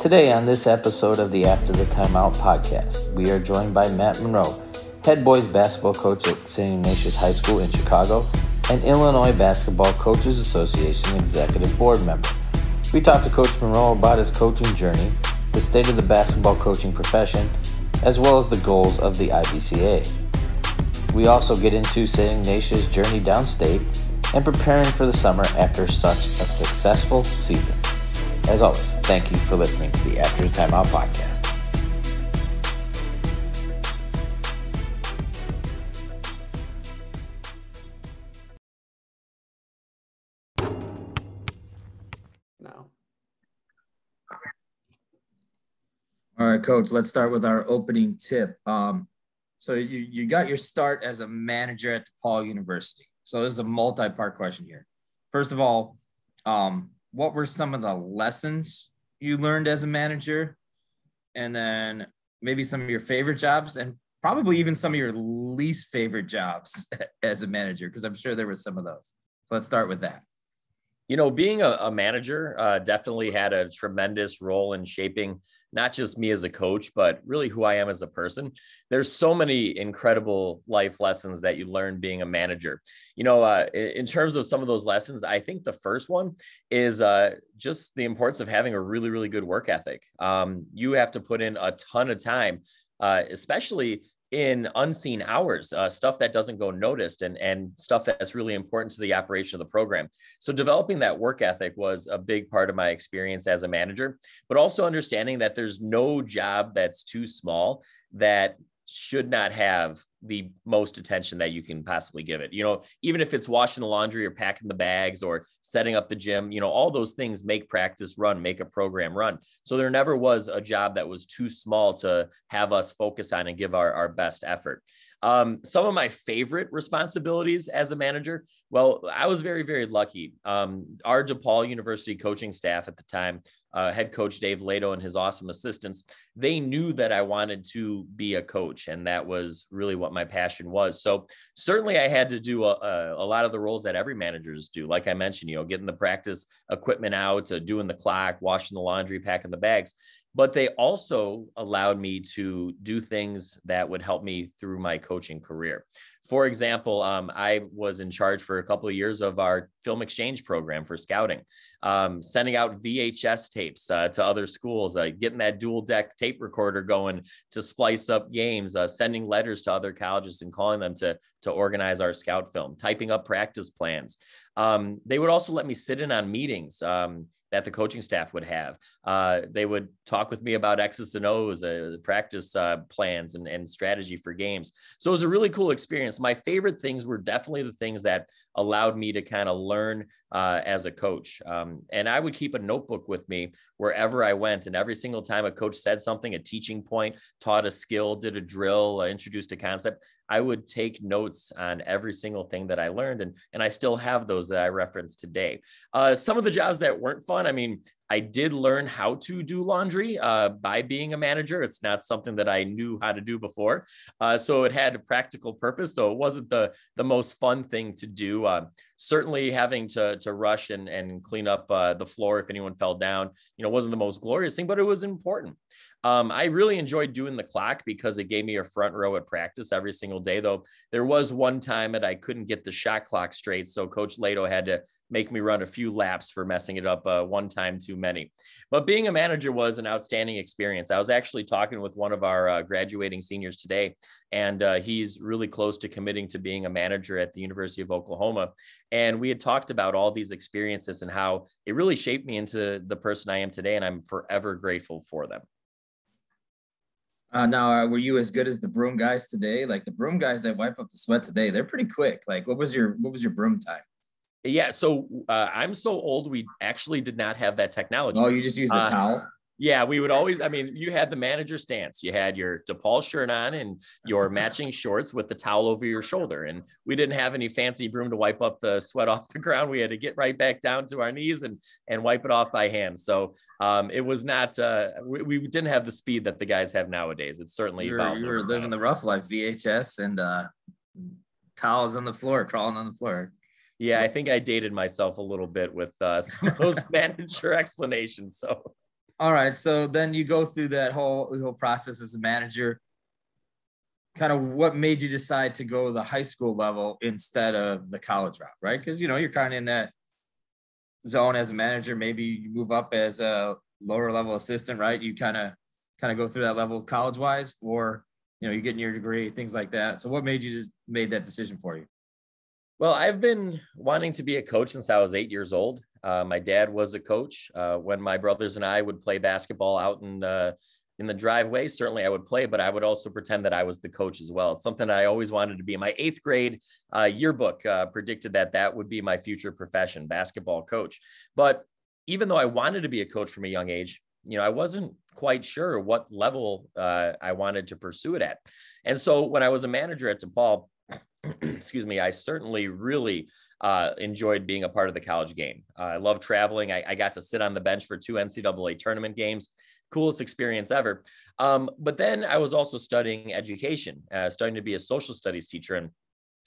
Today, on this episode of the After the Timeout podcast, we are joined by Matt Monroe, head boys basketball coach at St. Ignatius High School in Chicago and Illinois Basketball Coaches Association executive board member. We talked to Coach Monroe about his coaching journey, the state of the basketball coaching profession, as well as the goals of the IBCA. We also get into St. Ignatius' journey downstate and preparing for the summer after such a successful season. As always, thank you for listening to the After the Timeout podcast. No. All right, coach, let's start with our opening tip. Um, so you, you got your start as a manager at DePaul University. So this is a multi-part question here. First of all, um, what were some of the lessons you learned as a manager? And then maybe some of your favorite jobs and probably even some of your least favorite jobs as a manager, because I'm sure there were some of those. So let's start with that you know, being a, a manager uh, definitely had a tremendous role in shaping not just me as a coach, but really who I am as a person. There's so many incredible life lessons that you learn being a manager. You know, uh, in terms of some of those lessons, I think the first one is uh, just the importance of having a really, really good work ethic. Um, you have to put in a ton of time uh, especially in unseen hours, uh, stuff that doesn't go noticed and, and stuff that's really important to the operation of the program. So developing that work ethic was a big part of my experience as a manager, but also understanding that there's no job that's too small that should not have the most attention that you can possibly give it. You know, even if it's washing the laundry or packing the bags or setting up the gym, you know, all those things make practice run, make a program run. So there never was a job that was too small to have us focus on and give our, our best effort. Um, some of my favorite responsibilities as a manager. Well, I was very, very lucky. Um, our DePaul University coaching staff at the time, uh, head coach Dave Leitao and his awesome assistants, they knew that I wanted to be a coach, and that was really what my passion was. So certainly, I had to do a, a, a lot of the roles that every managers do. Like I mentioned, you know, getting the practice equipment out, uh, doing the clock, washing the laundry, packing the bags but they also allowed me to do things that would help me through my coaching career. For example, um, I was in charge for a couple of years of our film exchange program for scouting, um, sending out VHS tapes uh, to other schools, uh, getting that dual deck tape recorder going to splice up games, uh, sending letters to other colleges and calling them to, to organize our scout film, typing up practice plans. Um, they would also let me sit in on meetings. That the coaching staff would have. Uh, they would talk with me about X's and O's, uh, practice uh, plans, and, and strategy for games. So it was a really cool experience. My favorite things were definitely the things that allowed me to kind of learn uh, as a coach. Um, and I would keep a notebook with me wherever I went. And every single time a coach said something, a teaching point, taught a skill, did a drill, uh, introduced a concept, I would take notes on every single thing that I learned, and and I still have those that I reference today. Uh, some of the jobs that weren't fun, I mean, I did learn how to do laundry uh, by being a manager. It's not something that I knew how to do before, uh, so it had a practical purpose, though it wasn't the the most fun thing to do. Uh, certainly, having to to rush and and clean up uh, the floor if anyone fell down, you know, wasn't the most glorious thing, but it was important. Um, I really enjoyed doing the clock because it gave me a front row at practice every single day. Though there was one time that I couldn't get the shot clock straight, so Coach Leitao had to make me run a few laps for messing it up uh, one time too many. But being a manager was an outstanding experience. I was actually talking with one of our uh, graduating seniors today, and uh, he's really close to committing to being a manager at the University of Oklahoma. And we had talked about all these experiences and how it really shaped me into the person I am today, and I'm forever grateful for them. Uh, now, uh, were you as good as the broom guys today? Like the broom guys that wipe up the sweat today, they're pretty quick. Like, what was your what was your broom time? Yeah, so uh, I'm so old, we actually did not have that technology. Oh, you just use a uh, towel. Yeah, we would always. I mean, you had the manager stance. You had your DePaul shirt on and your matching shorts with the towel over your shoulder. And we didn't have any fancy broom to wipe up the sweat off the ground. We had to get right back down to our knees and and wipe it off by hand. So um, it was not. Uh, we, we, didn't have the speed that the guys have nowadays. It's certainly you were, you were living the rough life. VHS and uh, towels on the floor, crawling on the floor. Yeah, I think I dated myself a little bit with uh, some of those manager explanations. So All right. So then you go through that whole whole process as a manager. Kind of what made you decide to go the high school level instead of the college route, right? Because you know you're kind of in that zone as a manager. Maybe you move up as a lower level assistant, right? You kind of kind of go through that level college wise, or you know, you're getting your degree, things like that. So what made you just made that decision for you? Well, I've been wanting to be a coach since I was eight years old. Uh, my dad was a coach. Uh, when my brothers and I would play basketball out in the in the driveway, certainly I would play, but I would also pretend that I was the coach as well. It's something I always wanted to be. My eighth grade uh, yearbook uh, predicted that that would be my future profession, basketball coach. But even though I wanted to be a coach from a young age, you know, I wasn't quite sure what level uh, I wanted to pursue it at. And so when I was a manager at DePaul, excuse me, I certainly really uh, enjoyed being a part of the college game. Uh, I love traveling. I, I, got to sit on the bench for two NCAA tournament games. Coolest experience ever. Um, but then I was also studying education, uh, starting to be a social studies teacher. And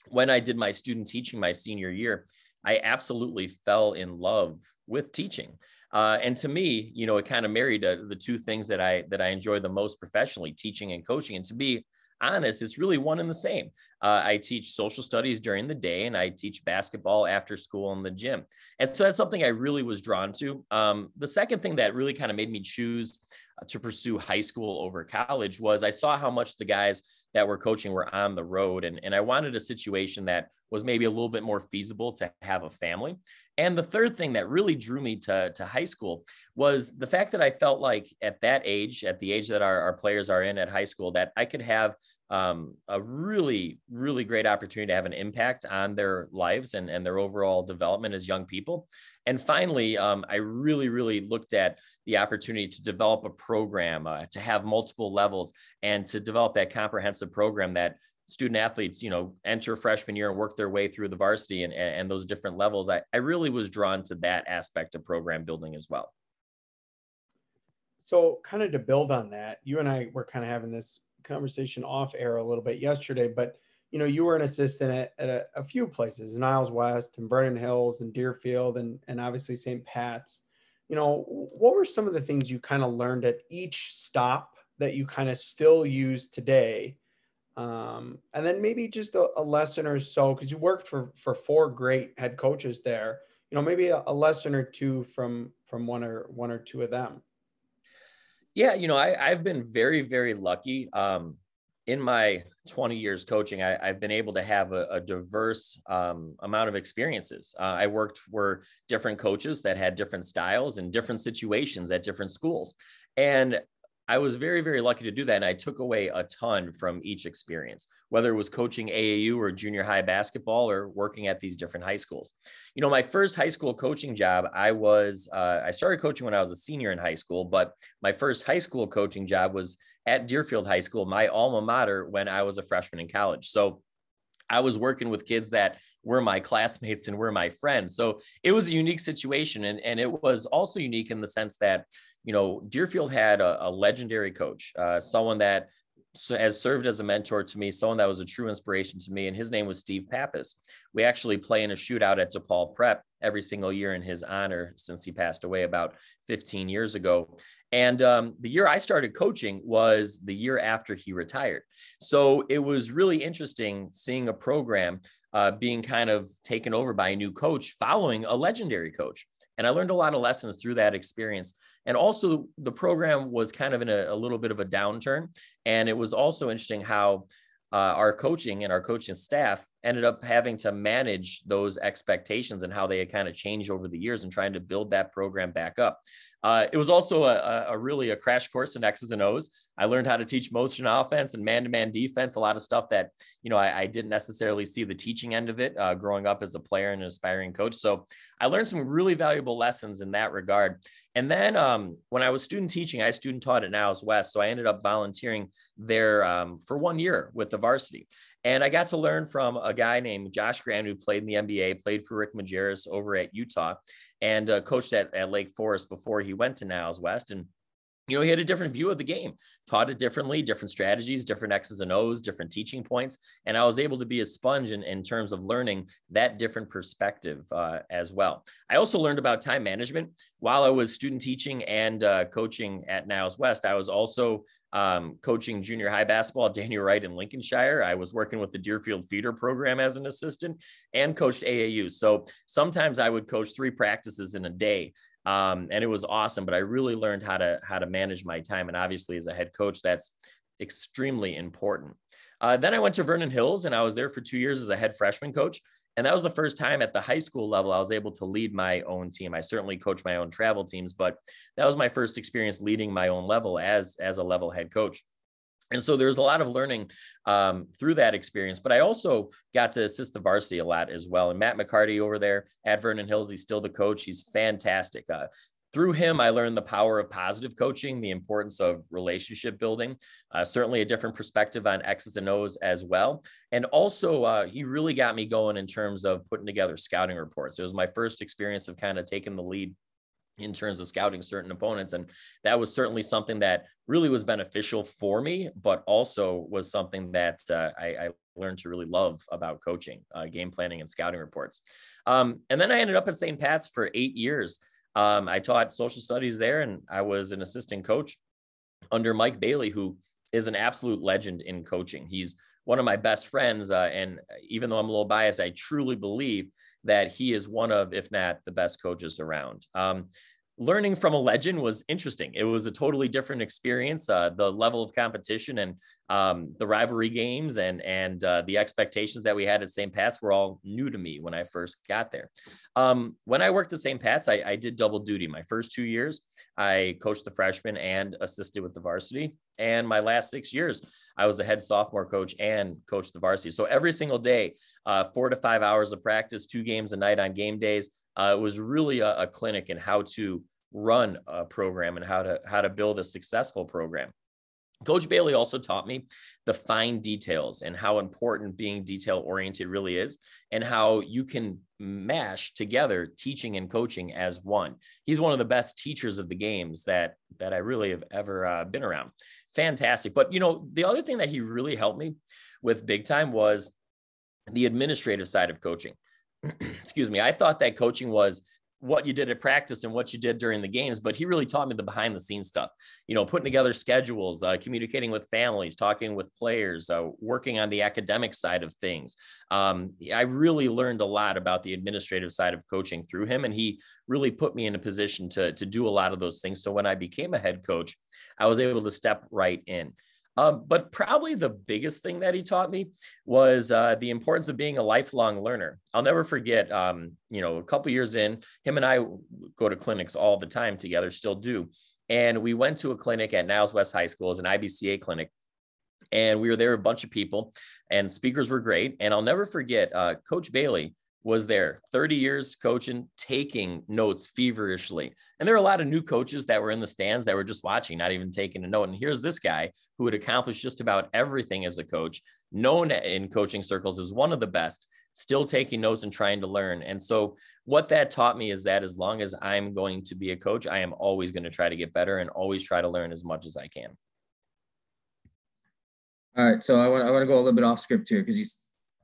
when I did my student teaching my senior year, I absolutely fell in love with teaching. Uh, and to me, you know, it kind of married uh, the two things that I that I enjoy the most professionally, teaching and coaching. And to be honest, it's really one and the same. Uh, I teach social studies during the day, and I teach basketball after school in the gym. And so that's something I really was drawn to. Um, the second thing that really kind of made me choose to pursue high school over college was I saw how much the guys that were coaching were on the road. And, and I wanted a situation that was maybe a little bit more feasible to have a family. And the third thing that really drew me to, to high school was the fact that I felt like at that age, at the age that our, our players are in at high school, that I could have um, a really, really great opportunity to have an impact on their lives and, and their overall development as young people. And finally, um, I really, really looked at the opportunity to develop a program, uh, to have multiple levels, and to develop that comprehensive program that student athletes, you know, enter freshman year and work their way through the varsity and, and those different levels. I, I really was drawn to that aspect of program building as well. So, kind of to build on that, you and I were kind of having this conversation off air a little bit yesterday, but you know, you were an assistant at, at a, a, few places, Niles West and Vernon Hills and Deerfield and, and obviously St. Pat's. You know, what were some of the things you kind of learned at each stop that you kind of still use today? Um, and then maybe just a, a lesson or so, because you worked for for four great head coaches there. You know, maybe a, a lesson or two from from one or one or two of them. Yeah, you know, I, I've been very, very lucky. Um, in my 20 years coaching, I, have been able to have a, a diverse um, amount of experiences. Uh, I worked for different coaches that had different styles and different situations at different schools. And I was very, very lucky to do that. And I took away a ton from each experience, whether it was coaching AAU or junior high basketball or working at these different high schools. You know, my first high school coaching job, I was, uh, I started coaching when I was a senior in high school, but my first high school coaching job was at Deerfield High School, my alma mater, when I was a freshman in college. So I was working with kids that were my classmates and were my friends. So it was a unique situation. And, and it was also unique in the sense that, you know, Deerfield had a, a legendary coach, uh, someone that has served as a mentor to me, someone that was a true inspiration to me, and his name was Steve Pappas. We actually play in a shootout at DePaul Prep every single year in his honor since he passed away about 15 years ago. And um, the year I started coaching was the year after he retired. So it was really interesting seeing a program uh, being kind of taken over by a new coach following a legendary coach. And I learned a lot of lessons through that experience. And also, the program was kind of in a, a little bit of a downturn. And it was also interesting how uh, our coaching and our coaching staff ended up having to manage those expectations and how they had kind of changed over the years and trying to build that program back up. Uh, it was also a, a, really a crash course in X's and O's. I learned how to teach motion offense and man-to-man defense, a lot of stuff that, you know, I, I didn't necessarily see the teaching end of it uh, growing up as a player and an aspiring coach. So I learned some really valuable lessons in that regard. And then um, when I was student teaching, I student taught at Niles West. So I ended up volunteering there um, for one year with the varsity. And I got to learn from a guy named Josh Grant, who played in the NBA, played for Rick Majerus over at Utah, and uh, coached at, at Lake Forest before he went to Niles West. And you know, he had a different view of the game, taught it differently, different strategies, different X's and O's, different teaching points. And I was able to be a sponge in, in terms of learning that different perspective uh, as well. I also learned about time management while I was student teaching and uh, coaching at Niles West. I was also um, coaching junior high basketball at Daniel Wright in Lincolnshire. I was working with the Deerfield feeder program as an assistant and coached AAU. So sometimes I would coach three practices in a day um, and it was awesome. But I really learned how to how to manage my time, and obviously as a head coach, that's extremely important. Uh, then I went to Vernon Hills, and I was there for two years as a head freshman coach. And that was the first time at the high school level I was able to lead my own team. I certainly coached my own travel teams, but that was my first experience leading my own level as as a level head coach and so there's a lot of learning um, through that experience but i also got to assist the varsity a lot as well. And matt mccarty over there at vernon hills he's still the coach. He's fantastic. Uh, through him i learned the power of positive coaching the importance of relationship building uh, certainly a different perspective on x's and o's as well. And also uh, he really got me going in terms of putting together scouting reports. It was my first experience of kind of taking the lead in terms of scouting certain opponents. And that was certainly something that really was beneficial for me, but also was something that uh, I, I, learned to really love about coaching, uh, game planning, and scouting reports. Um, and then I ended up at St. Pat's for eight years. Um, I taught social studies there, and I was an assistant coach under Mike Bailey, who is an absolute legend in coaching. He's one of my best friends. Uh, and even though I'm a little biased, I truly believe that he is one of, if not the best coaches around. Um, learning from a legend was interesting. It was a totally different experience. Uh, the level of competition and um, the rivalry games and and uh, the expectations that we had at St. Pat's were all new to me when I first got there. Um, when I worked at St. Pat's, I, I, did double duty. My first two years, I coached the freshmen and assisted with the varsity. And my last six years, I was the head sophomore coach and coached the varsity. So every single day, uh, four to five hours of practice, two games a night on game days. Uh, it was really a, a clinic in how to run a program and how to how to build a successful program. Coach Bailey also taught me the fine details and how important being detail oriented really is, and how you can mash together teaching and coaching as one. He's one of the best teachers of the games that that I really have ever uh, been around. Fantastic. But you know, the other thing that he really helped me with big time was the administrative side of coaching. Excuse me. I thought that coaching was what you did at practice and what you did during the games, but he really taught me the behind the scenes stuff. You know, putting together schedules, uh, communicating with families, talking with players, uh, working on the academic side of things. Um, I really learned a lot about the administrative side of coaching through him, and he really put me in a position to to do a lot of those things. So when I became a head coach, I was able to step right in. Um, but probably the biggest thing that he taught me was uh, the importance of being a lifelong learner. I'll never forget, um, you know, a couple years in, him and I go to clinics all the time together, still do. And we went to a clinic at Niles West High School, as an IBCA clinic. And we were there, a bunch of people, and speakers were great. And I'll never forget, uh, Coach Bailey was there 30 years coaching taking notes feverishly. And there are a lot of new coaches that were in the stands that were just watching not even taking a note. And here's this guy who had accomplished just about everything as a coach known in coaching circles as one of the best still taking notes and trying to learn. And so what that taught me is that as long as i'm going to be a coach i am always going to try to get better and always try to learn as much as i can. All right so i want, I want to go a little bit off script here because you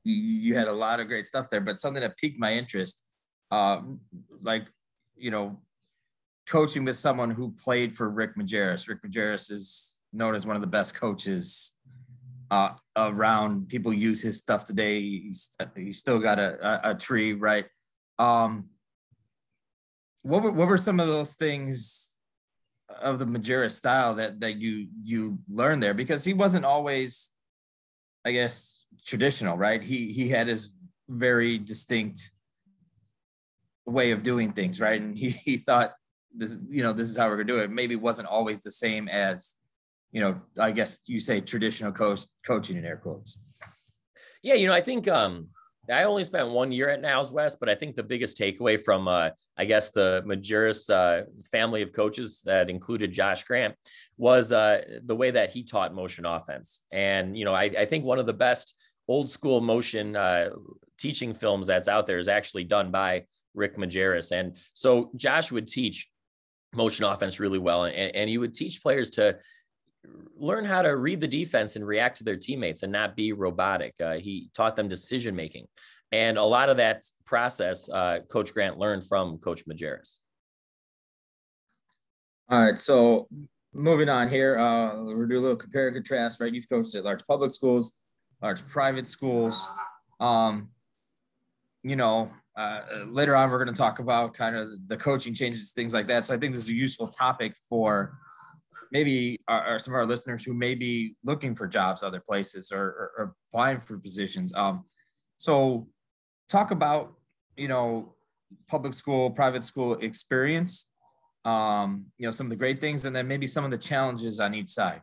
you, had a lot of great stuff there, but something that piqued my interest, uh, like, you know, coaching with someone who played for Rick Majerus. Rick Majerus is known as one of the best coaches uh, around. People use his stuff today. He's, he's still got a, a, a tree, right? Um, what were, what were some of those things of the Majerus style that that you you learned there? Because he wasn't always I guess traditional, right? He he had his very distinct way of doing things, right? And he he thought this, you know, this is how we're gonna do it. Maybe it wasn't always the same as, you know, I guess you say traditional coach coaching in air quotes. Yeah, you know, I think um I only spent one year at Niles West, but I think the biggest takeaway from, uh, I guess, the Majerus uh, family of coaches that included Josh Grant was uh, the way that he taught motion offense. And, you know, I, I think one of the best old school motion uh, teaching films that's out there is actually done by Rick Majerus. And so Josh would teach motion offense really well. And, and he would teach players to learn how to read the defense and react to their teammates and not be robotic. Uh, he taught them decision making. And a lot of that process, uh, Coach Grant learned from Coach Majerus. All right. So moving on here, uh, we're doing a little compare and contrast, right? You've coached at large public schools, large private schools. Um, you know, uh, later on, we're going to talk about kind of the coaching changes, things like that. So I think this is a useful topic for maybe are, our, some of our listeners who may be looking for jobs other places or, or, or applying for positions. Um, so talk about, you know, public school, private school experience, um, you know, some of the great things, and then maybe some of the challenges on each side.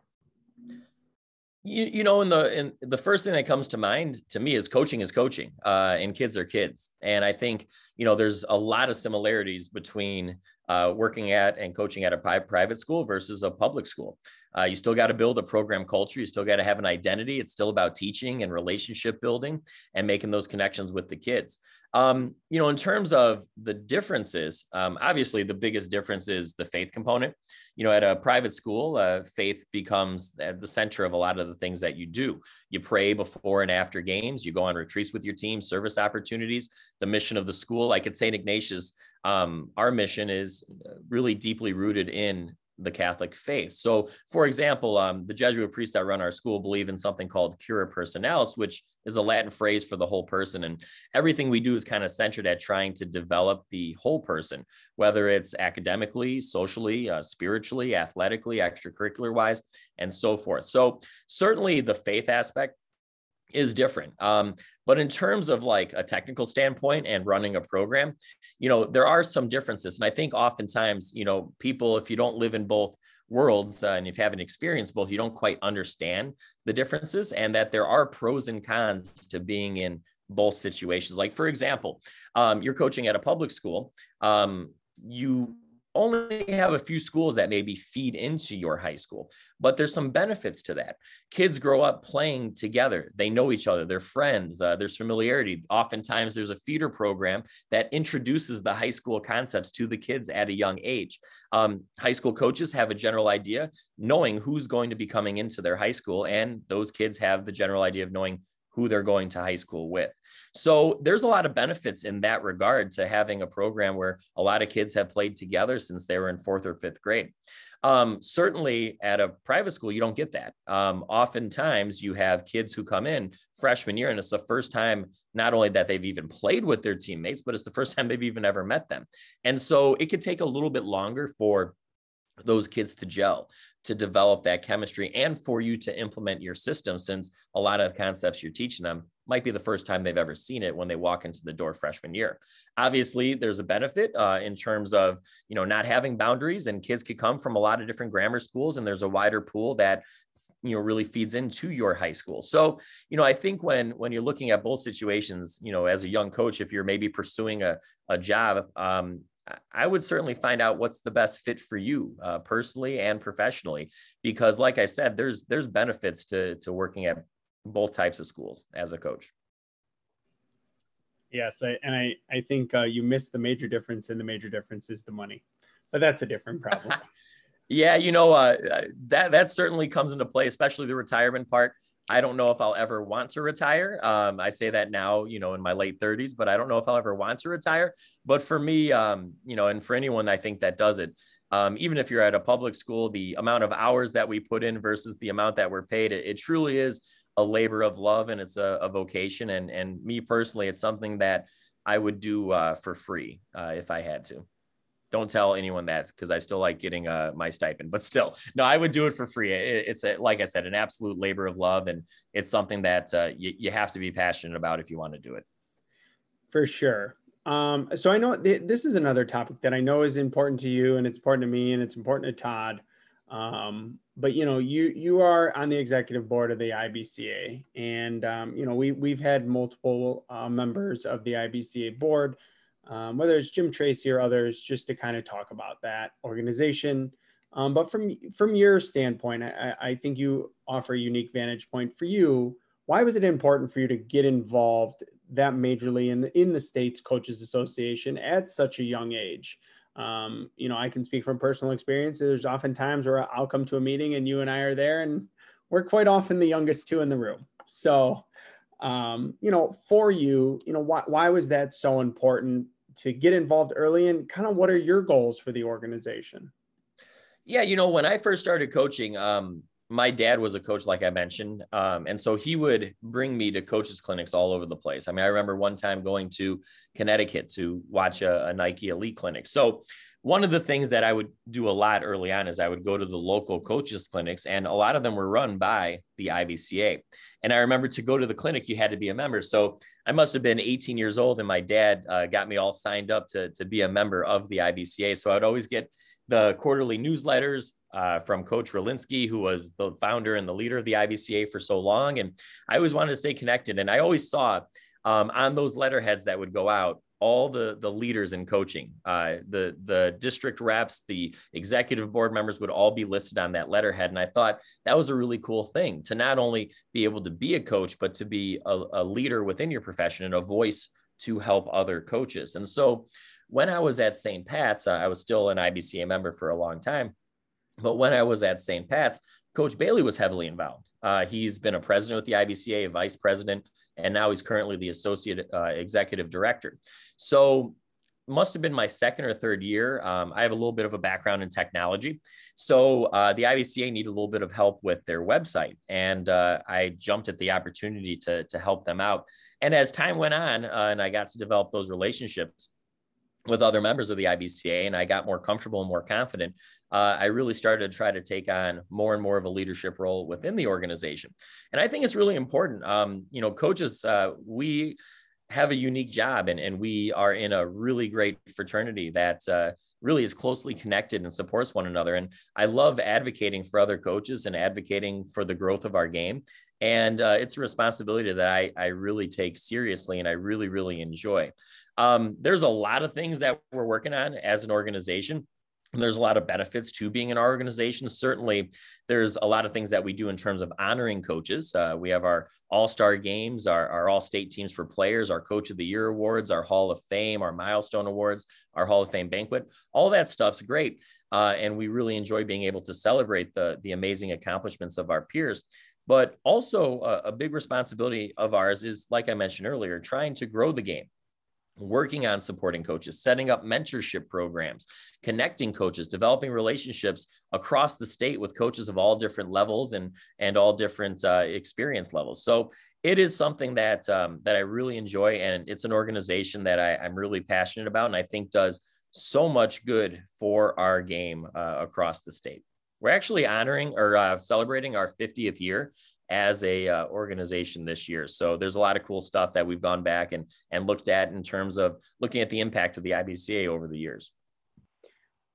You, you know, in the in the first thing that comes to mind to me is coaching is coaching, uh, and kids are kids, and I think you know there's a lot of similarities between uh, working at and coaching at a private school versus a public school. Uh, you still got to build a program culture. You still got to have an identity. It's still about teaching and relationship building and making those connections with the kids. Um, you know, in terms of the differences, um, obviously the biggest difference is the faith component. You know, at a private school, uh, faith becomes at the center of a lot of the things that you do. You pray before and after games. You go on retreats with your team, service opportunities. The mission of the school, like at St. Ignatius, um, our mission is uh, really deeply rooted in the Catholic faith. So, for example, um, the Jesuit priests that run our school believe in something called cura personalis, which is a Latin phrase for the whole person. And everything we do is kind of centered at trying to develop the whole person, whether it's academically, socially, uh, spiritually, athletically, extracurricular wise, and so forth. So, certainly the faith aspect is different. Um, but in terms of like a technical standpoint and running a program, you know, there are some differences. And I think oftentimes, you know, people, if you don't live in both worlds uh, and if you haven't experienced both, you don't quite understand the differences and that there are pros and cons to being in both situations. Like, for example, um, you're coaching at a public school. Um, you only have a few schools that maybe feed into your high school, but there's some benefits to that. Kids grow up playing together. They know each other, they're friends, uh, there's familiarity. Oftentimes, there's a feeder program that introduces the high school concepts to the kids at a young age. Um, high school coaches have a general idea knowing who's going to be coming into their high school, and those kids have the general idea of knowing who they're going to high school with. So there's a lot of benefits in that regard to having a program where a lot of kids have played together since they were in fourth or fifth grade. Um, certainly at a private school, you don't get that. Um, oftentimes you have kids who come in freshman year and it's the first time not only that they've even played with their teammates, but it's the first time they've even ever met them. And so it could take a little bit longer for those kids to gel to develop that chemistry and for you to implement your system since a lot of the concepts you're teaching them might be the first time they've ever seen it when they walk into the door freshman year. Obviously there's a benefit uh, in terms of you know not having boundaries and kids could come from a lot of different grammar schools and there's a wider pool that you know really feeds into your high school. So you know i think when when you're looking at both situations you know as a young coach if you're maybe pursuing a, a job um, I would certainly find out what's the best fit for you uh, personally and professionally, because like I said, there's there's benefits to to working at both types of schools as a coach. Yes, I, and I I think uh, you missed the major difference, and the major difference is the money, but that's a different problem. yeah, you know uh, that that certainly comes into play, especially the retirement part. I don't know if I'll ever want to retire. Um, I say that now, you know, in my late 30s, but I don't know if I'll ever want to retire. But for me, um, you know, and for anyone I think that does it, um, even if you're at a public school, the amount of hours that we put in versus the amount that we're paid, it, it truly is a labor of love and it's a, a, vocation. And and me personally, it's something that I would do uh, for free uh, if I had to don't tell anyone that because I still like getting uh, my stipend. But still, no, I would do it for free. It, it's a, like I said, an absolute labor of love, and it's something that uh, you, you have to be passionate about if you want to do it. For sure. Um, so I know th- this is another topic that I know is important to you, and it's important to me, and it's important to Todd. Um, but you know, you you are on the executive board of the IBCA, and um, you know we we've had multiple uh, members of the IBCA board um, whether it's Jim Tracy or others, just to kind of talk about that organization. Um, but from from your standpoint, I, I, think you offer a unique vantage point for you. Why was it important for you to get involved that majorly in the in the state's coaches association at such a young age? Um, you know, I can speak from personal experience. There's often times where I'll come to a meeting and you and I are there, and we're quite often the youngest two in the room. So, um, you know, for you, you know, why, why was that so important to get involved early and kind of what are your goals for the organization? Yeah, you know, when I first started coaching, um, my dad was a coach, like I mentioned. Um, and so he would bring me to coaches clinics all over the place. I mean, I remember one time going to Connecticut to watch a, a Nike Elite clinic. So one of the things that I would do a lot early on is I would go to the local coaches clinics, and a lot of them were run by the IBCA. And I remember to go to the clinic, you had to be a member. So I must have been 18 years old, and my dad uh, got me all signed up to, to be a member of the IBCA. So I'd always get the quarterly newsletters uh, from Coach Rolinski, who was the founder and the leader of the IBCA for so long. And I always wanted to stay connected. And I always saw um, on those letterheads that would go out all the the leaders in coaching. Uh, the the district reps the executive board members would all be listed on that letterhead. And i thought that was a really cool thing to not only be able to be a coach but to be a, a leader within your profession and a voice to help other coaches. And so when i was at st pat's uh, i was still an ibca member for a long time but when i was at st pat's Coach Bailey was heavily involved. Uh, he's been a president with the IBCA, a vice president, and now he's currently the associate uh, executive director. So must have been my second or third year. Um, I have a little bit of a background in technology. So uh, the IBCA needed a little bit of help with their website. And uh, I jumped at the opportunity to, to help them out. And as time went on uh, and I got to develop those relationships, with other members of the IBCA and I got more comfortable and more confident, uh, I really started to try to take on more and more of a leadership role within the organization. And I think it's really important. Um, you know, coaches, uh, we have a unique job and, and we are in a really great fraternity that uh, really is closely connected and supports one another. And I love advocating for other coaches and advocating for the growth of our game. And uh, it's a responsibility that I, I really take seriously and I really, really enjoy. Um, there's a lot of things that we're working on as an organization. There's a lot of benefits to being in our organization. Certainly, there's a lot of things that we do in terms of honoring coaches. Uh, we have our All Star games, our, our All State teams for players, our Coach of the Year awards, our Hall of Fame, our Milestone Awards, our Hall of Fame banquet. All that stuff's great. Uh, and we really enjoy being able to celebrate the, the amazing accomplishments of our peers. But also, a, a big responsibility of ours is, like I mentioned earlier, trying to grow the game working on supporting coaches, setting up mentorship programs, connecting coaches, developing relationships across the state with coaches of all different levels and and all different uh, experience levels. So it is something that um, that I really enjoy, and it's an organization that I, I'm really passionate about, and I think does so much good for our game uh, across the state. We're actually honoring or uh, celebrating our 50th year as a uh, organization this year. So there's a lot of cool stuff that we've gone back and and looked at in terms of looking at the impact of the IBCA over the years.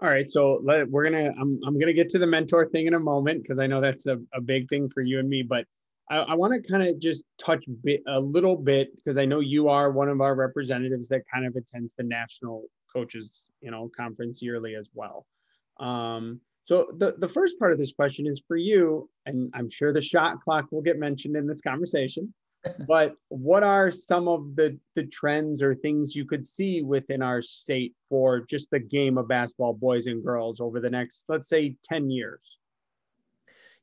All right, so let, we're gonna I'm I'm gonna get to the mentor thing in a moment because I know that's a, a big thing for you and me, but I, I want to kind of just touch bit, a little bit because I know you are one of our representatives that kind of attends the national coaches you know conference yearly as well. Um, so the, the first part of this question is for you, and I'm sure the shot clock will get mentioned in this conversation. but what are some of the, the trends or things you could see within our state for just the game of basketball, boys and girls, over the next, let's say, 10 years?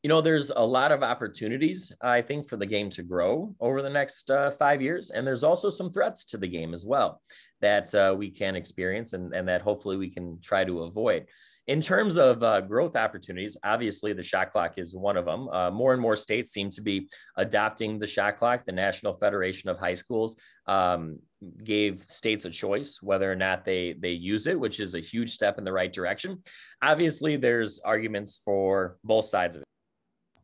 You know, there's a lot of opportunities, I think, for the game to grow over the next uh, five years. And there's also some threats to the game as well that uh, we can experience and, and that hopefully we can try to avoid. In terms of uh, growth opportunities, obviously the shot clock is one of them. Uh, more and more states seem to be adopting the shot clock. The National Federation of High Schools um, gave states a choice whether or not they they use it, which is a huge step in the right direction. Obviously, there's arguments for both sides of it.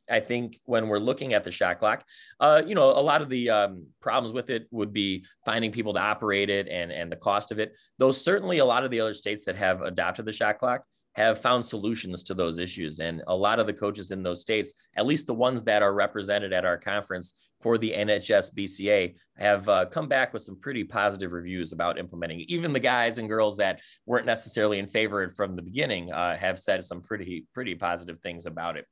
I think when we're looking at the shot clock, uh, you know, a lot of the um, problems with it would be finding people to operate it and and the cost of it. Though certainly a lot of the other states that have adopted the shot clock have found solutions to those issues. And a lot of the coaches in those states, at least the ones that are represented at our conference for the NHS BCA, have uh, come back with some pretty positive reviews about implementing. Even the guys and girls that weren't necessarily in favor from the beginning uh, have said some pretty, pretty positive things about it.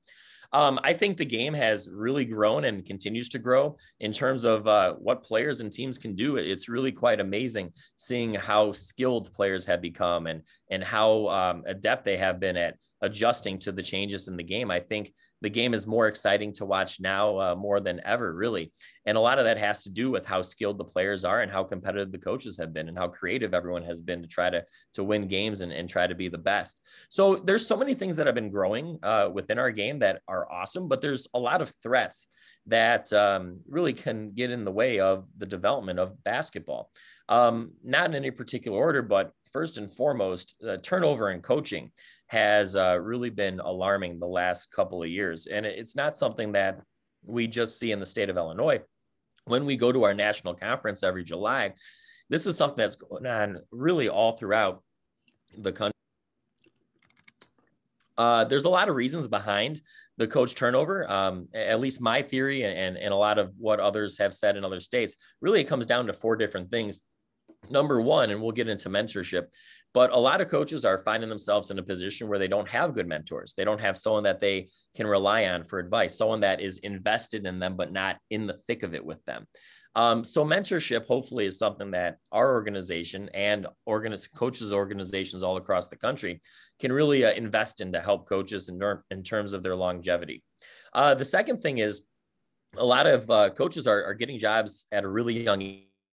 Um, I think the game has really grown and continues to grow in terms of uh, what players and teams can do. It's really quite amazing seeing how skilled players have become and and how um, adept they have been at adjusting to the changes in the game. I think the game is more exciting to watch now uh, more than ever, really. And a lot of that has to do with how skilled the players are and how competitive the coaches have been and how creative everyone has been to try to, to win games and, and try to be the best. So there's so many things that have been growing uh, within our game that are awesome, but there's a lot of threats that um, really can get in the way of the development of basketball. Um, not in any particular order, but first and foremost, uh, turnover in coaching has uh, really been alarming the last couple of years. And it's not something that we just see in the state of Illinois. When we go to our national conference every July, this is something that's going on really all throughout the country. Uh, there's a lot of reasons behind the coach turnover. Um, at least my theory and, and a lot of what others have said in other states, really it comes down to four different things. Number one, and we'll get into mentorship, but a lot of coaches are finding themselves in a position where they don't have good mentors. They don't have someone that they can rely on for advice, someone that is invested in them, but not in the thick of it with them. Um, so mentorship hopefully is something that our organization and organiz- coaches organizations all across the country can really uh, invest in to help coaches in, in terms of their longevity. Uh, the second thing is a lot of uh, coaches are, are getting jobs at a really young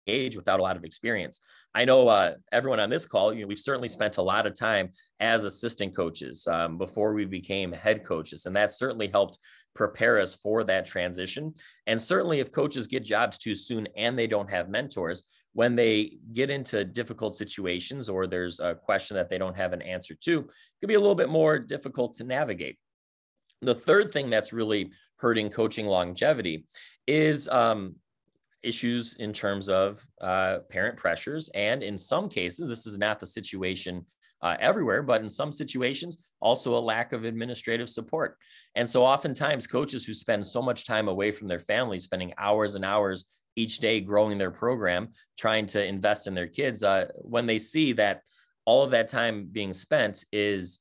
age without a lot of experience. I know uh, everyone on this call, you know, we've certainly spent a lot of time as assistant coaches um, before we became head coaches, and that certainly helped prepare us for that transition. And certainly, if coaches get jobs too soon and they don't have mentors, when they get into difficult situations or there's a question that they don't have an answer to, it could be a little bit more difficult to navigate. The third thing that's really hurting coaching longevity is um, issues in terms of uh, parent pressures. And in some cases, this is not the situation uh, everywhere, but in some situations, also a lack of administrative support. And so, oftentimes, coaches who spend so much time away from their family, spending hours and hours each day growing their program, trying to invest in their kids, uh, when they see that all of that time being spent is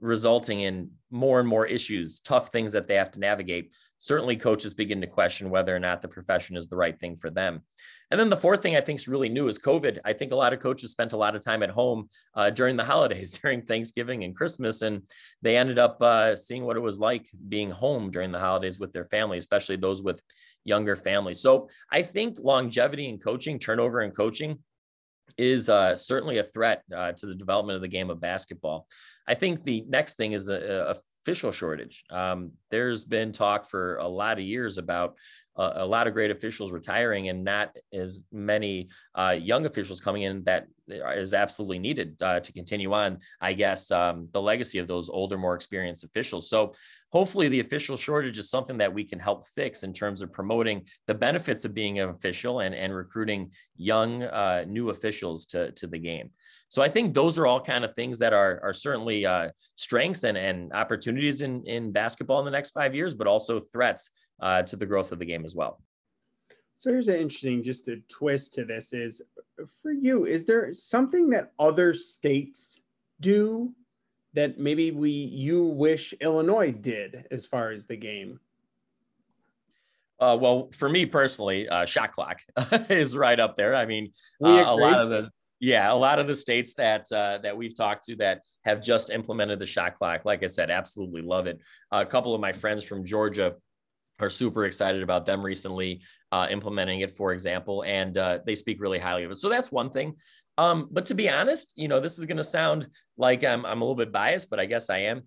resulting in more and more issues, tough things that they have to navigate, certainly coaches begin to question whether or not the profession is the right thing for them. And then the fourth thing I think is really new is COVID. I think a lot of coaches spent a lot of time at home uh, during the holidays, during Thanksgiving and Christmas, and they ended up uh, seeing what it was like being home during the holidays with their family, especially those with younger families. So I think longevity in coaching, turnover in coaching, is uh, certainly a threat uh, to the development of the game of basketball. I think the next thing is a, a official shortage. Um, there's been talk for a lot of years about uh, a lot of great officials retiring and not as many uh, young officials coming in that is absolutely needed uh, to continue on, I guess, um, the legacy of those older, more experienced officials. So hopefully the official shortage is something that we can help fix in terms of promoting the benefits of being an official and, and recruiting young, uh, new officials to, to the game. So I think those are all kind of things that are, are certainly uh, strengths and, and opportunities in, in basketball in the next five years, but also threats uh, to the growth of the game as well. So here's an interesting, just a twist to this is for you, is there something that other states do that maybe we you wish Illinois did as far as the game? Uh, well, for me personally, uh, shot clock is right up there. I mean, uh, a lot of the yeah, a lot of the states that uh, that we've talked to that have just implemented the shot clock, like I said, absolutely love it. a couple of my friends from Georgia are super excited about them recently uh, implementing it, for example, and uh, they speak really highly of it. So that's one thing. Um, but to be honest, you know, this is going to sound like I'm, I'm a little bit biased, but I guess I am.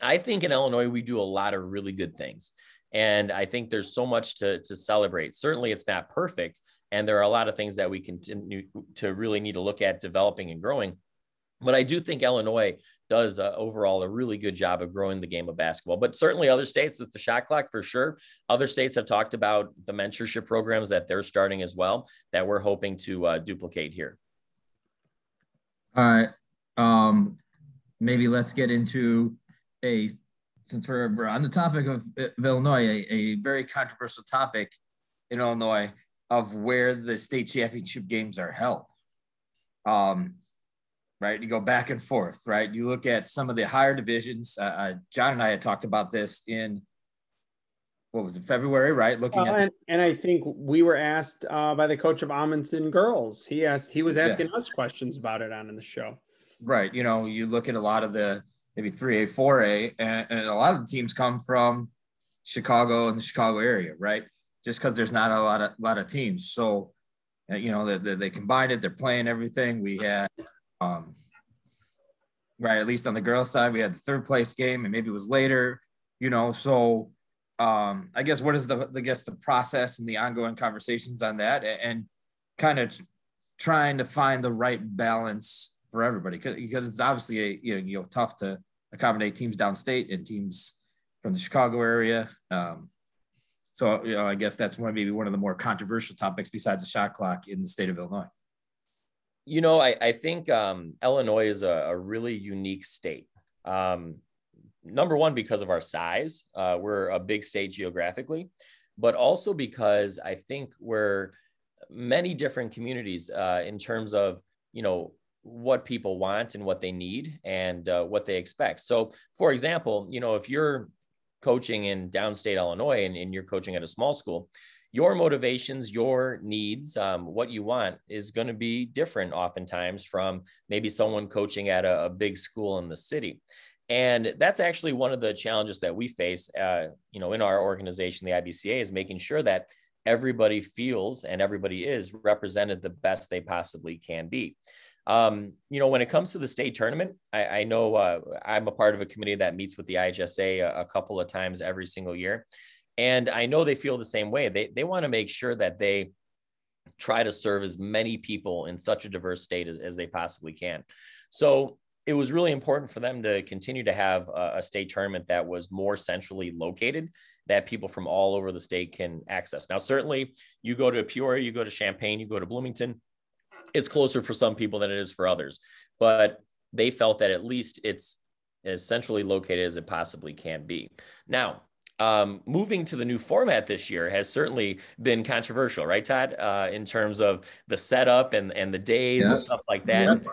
I think in Illinois, we do a lot of really good things. And I think there's so much to, to celebrate. Certainly, it's not perfect. And there are a lot of things that we continue to really need to look at developing and growing. But I do think Illinois does uh, overall a really good job of growing the game of basketball. But certainly other states with the shot clock for sure. Other states have talked about the mentorship programs that they're starting as well that we're hoping to uh, duplicate here. All right. Um, maybe let's get into a since we're, on the topic of, of Illinois, a, a very controversial topic in Illinois of where the state championship games are held. Um, right? You go back and forth, right? You look at some of the higher divisions. Uh, uh, John and I had talked about this in what was it, February, right? Looking at and, and, I think we were asked uh, by the coach of Amundsen girls. He asked, he was asking yeah. us questions about it on in the show. Right. You know, you look at a lot of the maybe 3A, 4A, and, and a lot of the teams come from Chicago and the Chicago area, right? Just because there's not a lot of lot of teams. So, uh, you know, they, they, they combined it, they're playing everything. We had um, right, at least on the girls' side, we had the third place game, and maybe it was later, you know. So um, I guess what is the I guess the process and the ongoing conversations on that, and, and kind of trying to find the right balance for everybody because it's obviously a you know, you know tough to accommodate teams downstate and teams from the Chicago area. Um, so you know, I guess that's one maybe one of the more controversial topics besides the shot clock in the state of Illinois. You know, I, I think um, Illinois is a, a, really unique state. Um, number one, because of our size, uh, we're a big state geographically, but also because I think we're many different communities uh, in terms of, you know, what people want and what they need and uh, what they expect. So, for example, you know, if you're coaching in downstate Illinois and, and you're coaching at a small school, your motivations, your needs, um, what you want is going to be different oftentimes from maybe someone coaching at a, a, big school in the city. And that's actually one of the challenges that we face, uh, you know, in our organization, the IBCA, is making sure that everybody feels and everybody is represented the best they possibly can be. Um, you know, when it comes to the state tournament, I, I know uh, I'm a part of a committee that meets with the IHSA a, a couple of times every single year. And I know they feel the same way. They, they want to make sure that they try to serve as many people in such a diverse state as, as they possibly can. So it was really important for them to continue to have a, a, state tournament that was more centrally located that people from all over the state can access. Now, certainly you go to Peoria, you go to Champaign, you go to Bloomington, it's closer for some people than it is for others, but they felt that at least it's as centrally located as it possibly can be. Now, um, moving to the new format this year has certainly been controversial, right, Todd? Uh, in terms of the setup and and the days yeah. and stuff like that. Yeah.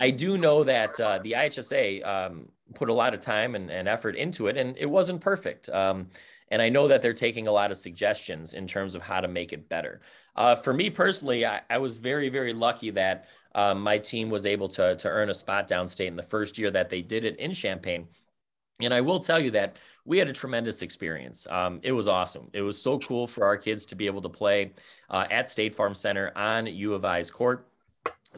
I do know that uh, the IHSA um, put a lot of time and, and, effort into it, and it wasn't perfect. Um, and I know that they're taking a lot of suggestions in terms of how to make it better. Uh, for me personally, I, I, was very, very lucky that um, my team was able to, to earn a spot downstate in the first year that they did it in Champaign. And I will tell you that we had a tremendous experience. Um, it was awesome. It was so cool for our kids to be able to play uh, at State Farm Center on U of I's court.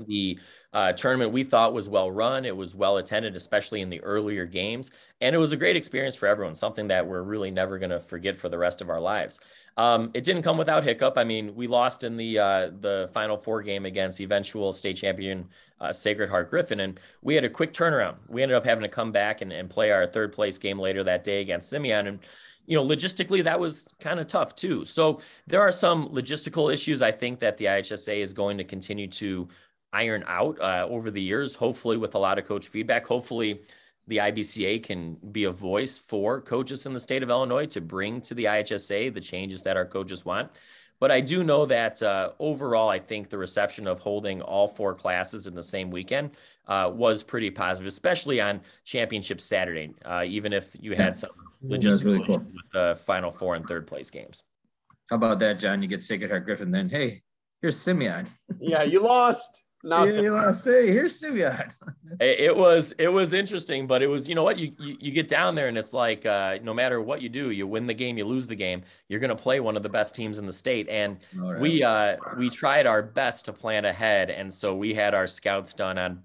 The uh, tournament we thought was well run. It was well attended, especially in the earlier games. And it was a great experience for everyone, something that we're really never going to forget for the rest of our lives. Um, it didn't come without hiccup. I mean, we lost in the uh, the final four game against eventual state champion uh, Sacred Heart Griffin, and we had a quick turnaround. We ended up having to come back and, and play our third place game later that day against Simeon, and you know, logistically that was kind of tough too. So there are some logistical issues I think that the IHSA is going to continue to iron out uh, over the years. Hopefully, with a lot of coach feedback. Hopefully the IBCA can be a voice for coaches in the state of Illinois to bring to the IHSA the changes that our coaches want. But I do know that uh, overall, I think the reception of holding all four classes in the same weekend uh, was pretty positive, especially on Championship Saturday, uh, even if you had some logistical really cool. with the Final Four and third place games. How about that, John? You get Sacred Heart Griffin, then hey, here's Simeon. yeah, you lost. No, yeah. Hey, here's Simeon. it, it, was it was interesting, but it was you know what you you, you get down there and it's like uh, no matter what you do, you win the game, you lose the game, you're gonna play one of the best teams in the state, and right. we uh, we tried our best to plan ahead, and so we had our scouts done on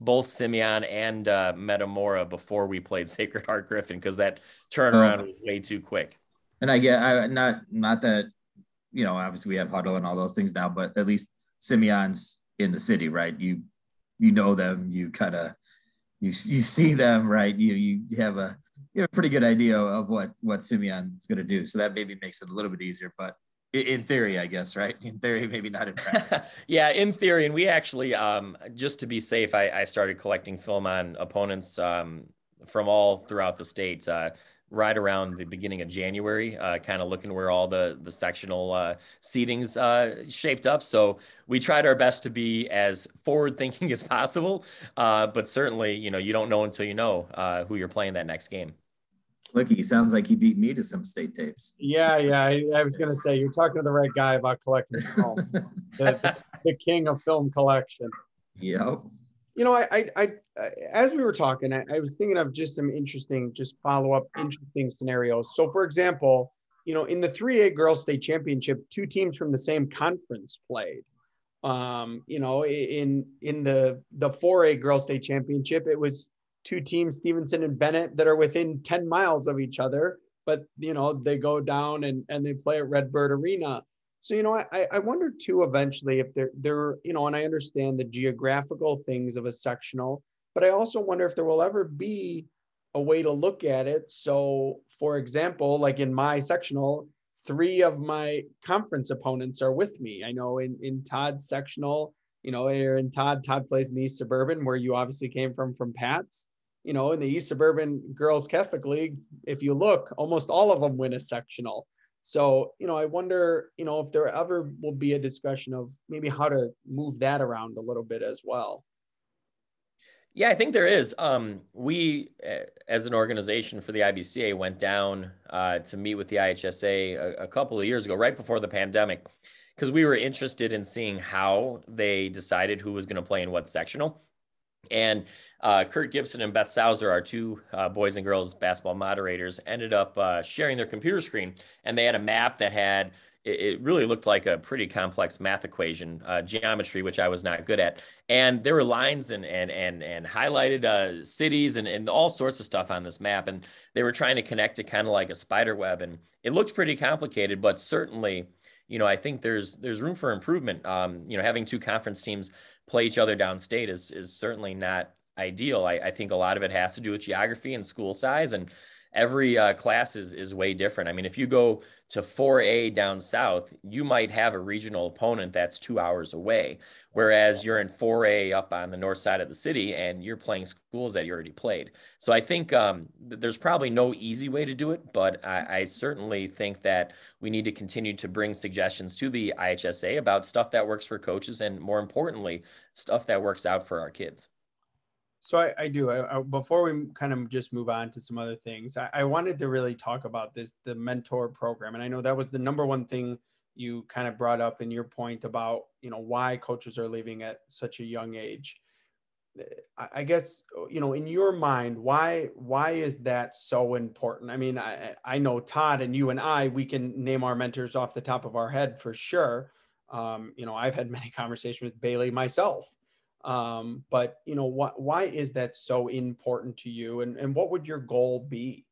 both Simeon and uh, Metamora before we played Sacred Heart Griffin because that turnaround oh. was way too quick. And I get I not not that you know obviously we have huddle and all those things now, but at least Simeon's in the city, right? You you know them, you kind of you you see them, right? You you have a you have a pretty good idea of what what Simeon is going to do, so that maybe makes it a little bit easier. But in theory, I guess, right? In theory, maybe not in practice. yeah, in theory, and we actually, um, just to be safe, I, I started collecting film on opponents um, from all throughout the states. Uh, right around the beginning of January, uh, kind of looking where all the the sectional uh, seatings uh, shaped up. So we tried our best to be as forward thinking as possible, uh, but certainly, you know, you don't know until you know uh, who you're playing that next game. Look, he sounds like he beat me to some state tapes. Yeah, yeah. I, I was going to say you're talking to the right guy about collecting film, the, the, the king of film collection. Yep you know, I, I, I, as we were talking, I, I was thinking of just some interesting, just follow up interesting scenarios. So, for example, you know, in the 3A Girls State Championship, two teams from the same conference played. Um, you know, in in the the 4A Girls State Championship, it was two teams, Stevenson and Bennett, that are within 10 miles of each other, but you know, they go down and and they play at Redbird Arena. So, you know, I, I wonder too eventually if there, there, you know, and I understand the geographical things of a sectional, but I also wonder if there will ever be a way to look at it. So, for example, like in my sectional, three of my conference opponents are with me. I know in, in Todd's sectional, you know, in Todd, Todd plays in the East Suburban, where you obviously came from, from Pat's. You know, in the East Suburban Girls Catholic League, if you look, almost all of them win a sectional. So, you know, I wonder, you know, if there ever will be a discussion of maybe how to move that around a little bit as well. Yeah, I think there is. Um, we, as an organization for the IBCA, went down uh, to meet with the IHSA a, a, couple of years ago, right before the pandemic, because we were interested in seeing how they decided who was going to play in what sectional. And uh, Kurt Gibson and Beth Sauser, our two uh, boys and girls basketball moderators, ended up uh, sharing their computer screen, and they had a map that had it, really looked like a pretty complex math equation, uh, geometry, which I was not good at. And there were lines and and and and highlighted uh, cities and and all sorts of stuff on this map, and they were trying to connect it kind of like a spider web, and it looked pretty complicated, but certainly you know, I think there's there's room for improvement. Um, you know, having two conference teams play each other downstate is is certainly not ideal. I, I think a lot of it has to do with geography and school size, and every uh, class is is way different. I mean, if you go to 4A down south, you might have a regional opponent that's two hours away, whereas you're in 4A up on the north side of the city and you're playing schools that you already played. So I think um, there's probably no easy way to do it, but I, I certainly think that we need to continue to bring suggestions to the IHSA about stuff that works for coaches and more importantly, stuff that works out for our kids. So I, I do. I, I, before we kind of just move on to some other things, I, wanted to really talk about this the mentor program, and I know that was the number one thing you kind of brought up in your point about you know why coaches are leaving at such a young age. I guess you know in your mind why why is that so important? I mean, I I know Todd and you and I we can name our mentors off the top of our head for sure. Um, you know, I've had many conversations with Bailey myself um, but you know, why why is that so important to you, and and what would your goal be?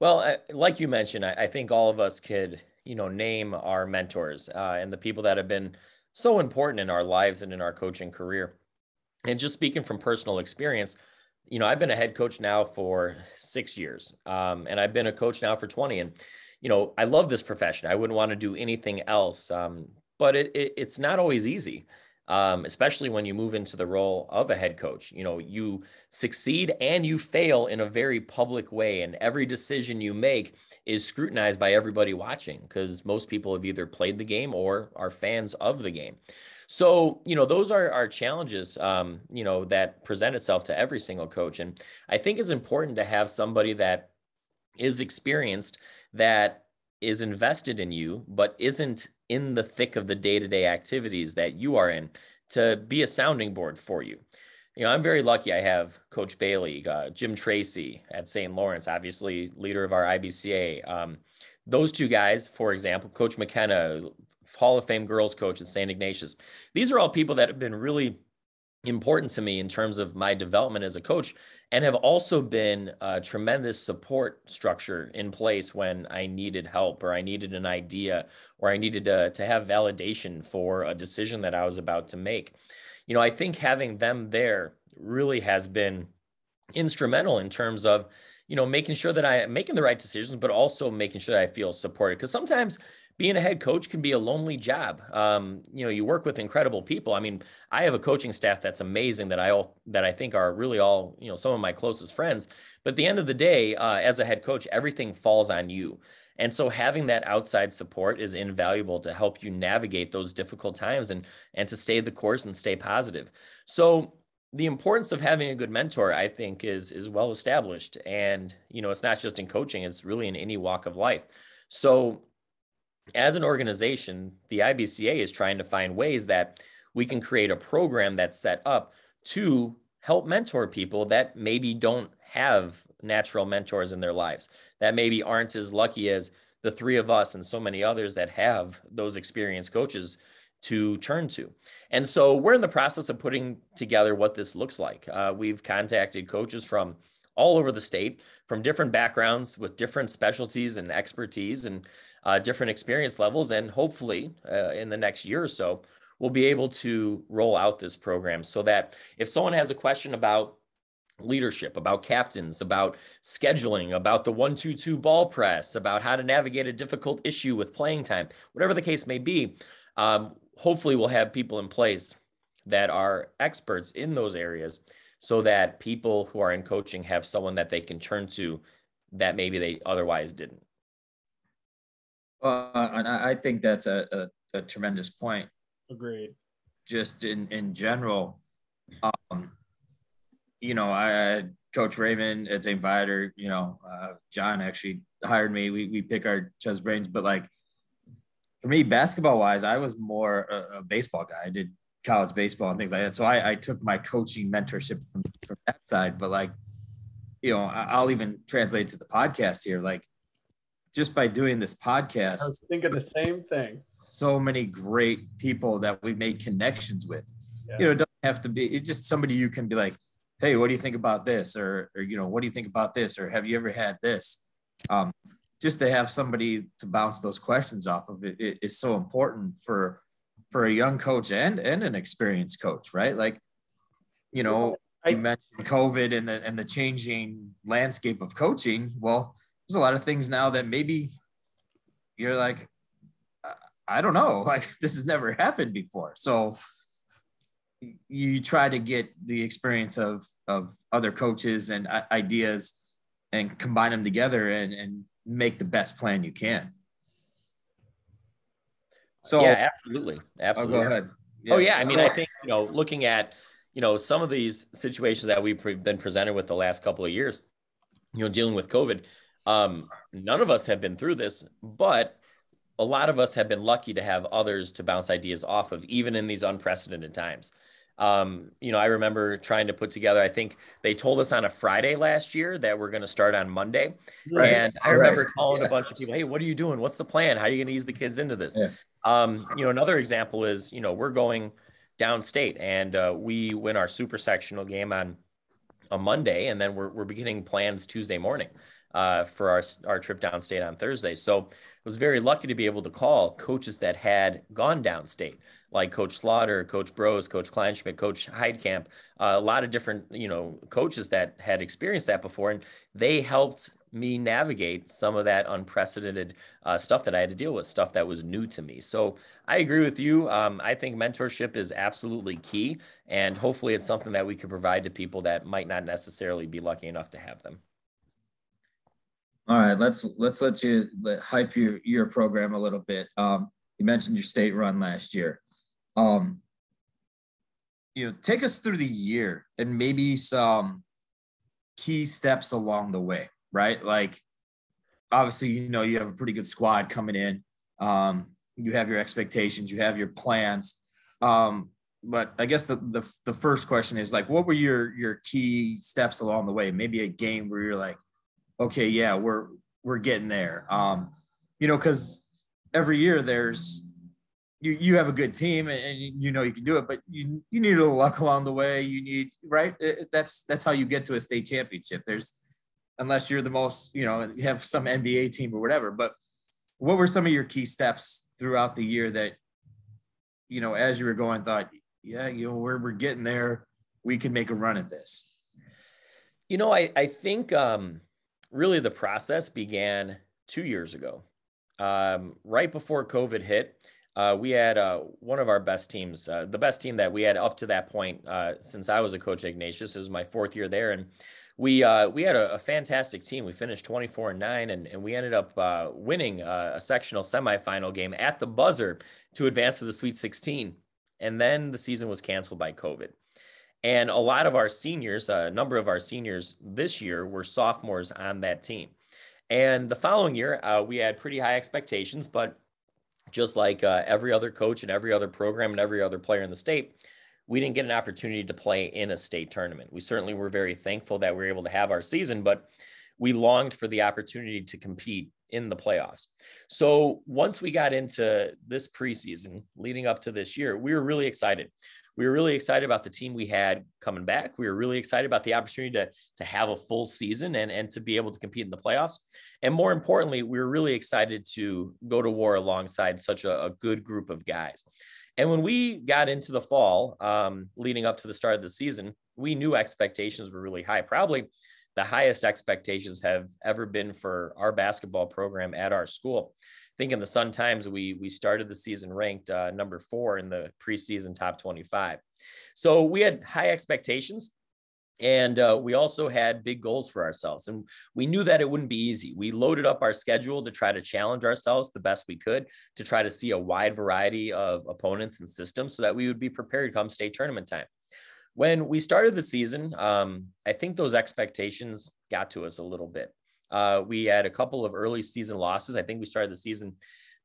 Well, like you mentioned, I, I think all of us could you know name our mentors uh, and the people that have been so important in our lives and in our coaching career. And just speaking from personal experience, you know, I've been a head coach now for six years, um, and I've been a coach now for 20. And, you know, I love this profession. I wouldn't want to do anything else, um, but it, it, it's not always easy um, especially when you move into the role of a head coach. You know, you succeed and you fail in a very public way, and every decision you make is scrutinized by everybody watching because most people have either played the game or are fans of the game. So, you know, those are our challenges, um, you know, that present itself to every single coach. And I think it's important to have somebody that is experienced, that is invested in you, but isn't in the thick of the day-to-day activities that you are in to be a sounding board for you. You know, I'm very lucky. I have Coach Bailey, uh, Jim Tracy at St. Lawrence, obviously leader of our IBCA. Um, those two guys, for example, Coach McKenna, Hall of Fame girls coach at St. Ignatius. These are all people that have been really important to me in terms of my development as a coach and have also been a tremendous support structure in place when I needed help or I needed an idea or I needed to, to have validation for a decision that I was about to make. You know, I think having them there really has been instrumental in terms of you know, making sure that I am making the right decisions, but also making sure that I feel supported. Because sometimes being a head coach can be a lonely job. Um, you know, you work with incredible people. I mean, I have a coaching staff that's amazing that I all that I think are really all you know some of my closest friends. But at the end of the day, uh, as a head coach, everything falls on you. And so having that outside support is invaluable to help you navigate those difficult times and and to stay the course and stay positive. So the importance of having a good mentor i think is is well established and you know it's not just in coaching it's really in any walk of life so as an organization the ibca is trying to find ways that we can create a program that's set up to help mentor people that maybe don't have natural mentors in their lives that maybe aren't as lucky as the three of us and so many others that have those experienced coaches to turn to. And so we're in the process of putting together what this looks like. Uh, we've contacted coaches from all over the state, from different backgrounds with different specialties and expertise and uh, different experience levels. And hopefully, uh, in the next year or so, we'll be able to roll out this program so that if someone has a question about leadership, about captains, about scheduling, about the one, two, two ball press, about how to navigate a difficult issue with playing time, whatever the case may be, um, hopefully we'll have people in place that are experts in those areas so that people who are in coaching have someone that they can turn to that maybe they otherwise didn't. Uh, and I think that's a, a, a, tremendous point. Agreed. Just in, in general, um, you know, I Coach Raymond at St. Viator, you know, uh, John actually hired me. We, we pick our chest brains, but like for me, basketball wise, I was more a, a, baseball guy. I did college baseball and things like that. So I, I took my coaching mentorship from, from that side. But like, you know, I'll even translate to the podcast here. Like, just by doing this podcast, I was thinking the same thing. So many great people that we made connections with. Yeah. You know, it doesn't have to be it's just somebody you can be like, hey, what do you think about this? Or, or you know, what do you think about this? Or have you ever had this? Um, just to have somebody to bounce those questions off of it, it is so important for for a young coach and and an experienced coach, right? Like, you know, I, you mentioned COVID and the and the changing landscape of coaching. Well, there's a lot of things now that maybe you're like, I don't know, like this has never happened before. So you try to get the experience of of other coaches and uh, ideas and combine them together and and make the best plan you can. So yeah, absolutely, absolutely. Oh, go ahead. Yeah. Oh yeah, I mean, I think you know, looking at you know some of these situations that we've been presented with the last couple of years, you know, dealing with COVID, um, none of us have been through this, but a lot of us have been lucky to have others to bounce ideas off of, even in these unprecedented times. Um, you know, I remember trying to put together, I think they told us on a Friday last year that we're going to start on Monday. Right. And I remember right. calling yeah. a bunch of people, Hey, what are you doing? What's the plan? How are you going to ease the kids into this? Yeah. Um, you know, another example is, you know, we're going downstate and uh, we win our super sectional game on a Monday, and then we're, we're beginning plans Tuesday morning uh, for our, our trip downstate on Thursday. So I was very lucky to be able to call coaches that had gone downstate, like Coach Slaughter, Coach Bros, Coach Kleinschmidt, Coach Heidkamp, uh, a lot of different, you know, coaches that had experienced that before. And they helped me navigate some of that unprecedented uh, stuff that I had to deal with, stuff that was new to me. So I agree with you. Um, I think mentorship is absolutely key. And hopefully it's something that we can provide to people that might not necessarily be lucky enough to have them. All right, let's let's let you let, hype your your program a little bit. Um, you mentioned your state run last year. Um, you know, take us through the year and maybe some key steps along the way, right? Like, obviously, you know, you have a pretty good squad coming in. Um, you have your expectations, you have your plans. Um, but I guess the, the the first question is like, what were your your key steps along the way? Maybe a game where you're like, okay, yeah, we're we're getting there. Um, you know, because every year there's you you have a good team and, and, you know you can do it, but you you need a little luck along the way. You need right. That's that's how you get to a state championship. There's unless you're the most you know you have some NBA team or whatever. But what were some of your key steps throughout the year that you know as you were going thought yeah you know we're we're getting there we can make a run at this you know i i think um really the process began two years ago. Um, right before COVID hit, uh, we had uh, one of our best teams, uh, the best team that we had up to that point uh, since I was a coach at Ignatius. It was my fourth year there, and we uh, we had a, a, fantastic team. We finished 24 and nine, and, and we ended up winning a sectional semifinal game at the buzzer to advance to the Sweet 16. And then the season was canceled by COVID. And a lot of our seniors, a number of our seniors this year were sophomores on that team. And the following year, uh, we had pretty high expectations, but just like uh, every other coach and every other program and every other player in the state, we didn't get an opportunity to play in a state tournament. We certainly were very thankful that we were able to have our season, but we longed for the opportunity to compete in the playoffs. So once we got into this preseason leading up to this year, we were really excited we were really excited about the team we had coming back. We were really excited about the opportunity to, to have a full season and, and to be able to compete in the playoffs. And more importantly, we were really excited to go to war alongside such a, a good group of guys. And when we got into the fall, um, leading up to the start of the season, we knew expectations were really high. Probably the highest expectations have ever been for our basketball program at our school think in the Sun Times, we we started the season ranked uh, number four in the preseason top 25. So we had high expectations. And uh, we also had big goals for ourselves. And we knew that it wouldn't be easy. We loaded up our schedule to try to challenge ourselves the best we could, to try to see a wide variety of opponents and systems so that we would be prepared come state tournament time. When we started the season, um, I think those expectations got to us a little bit. Uh, we had a couple of early season losses. I think we started the season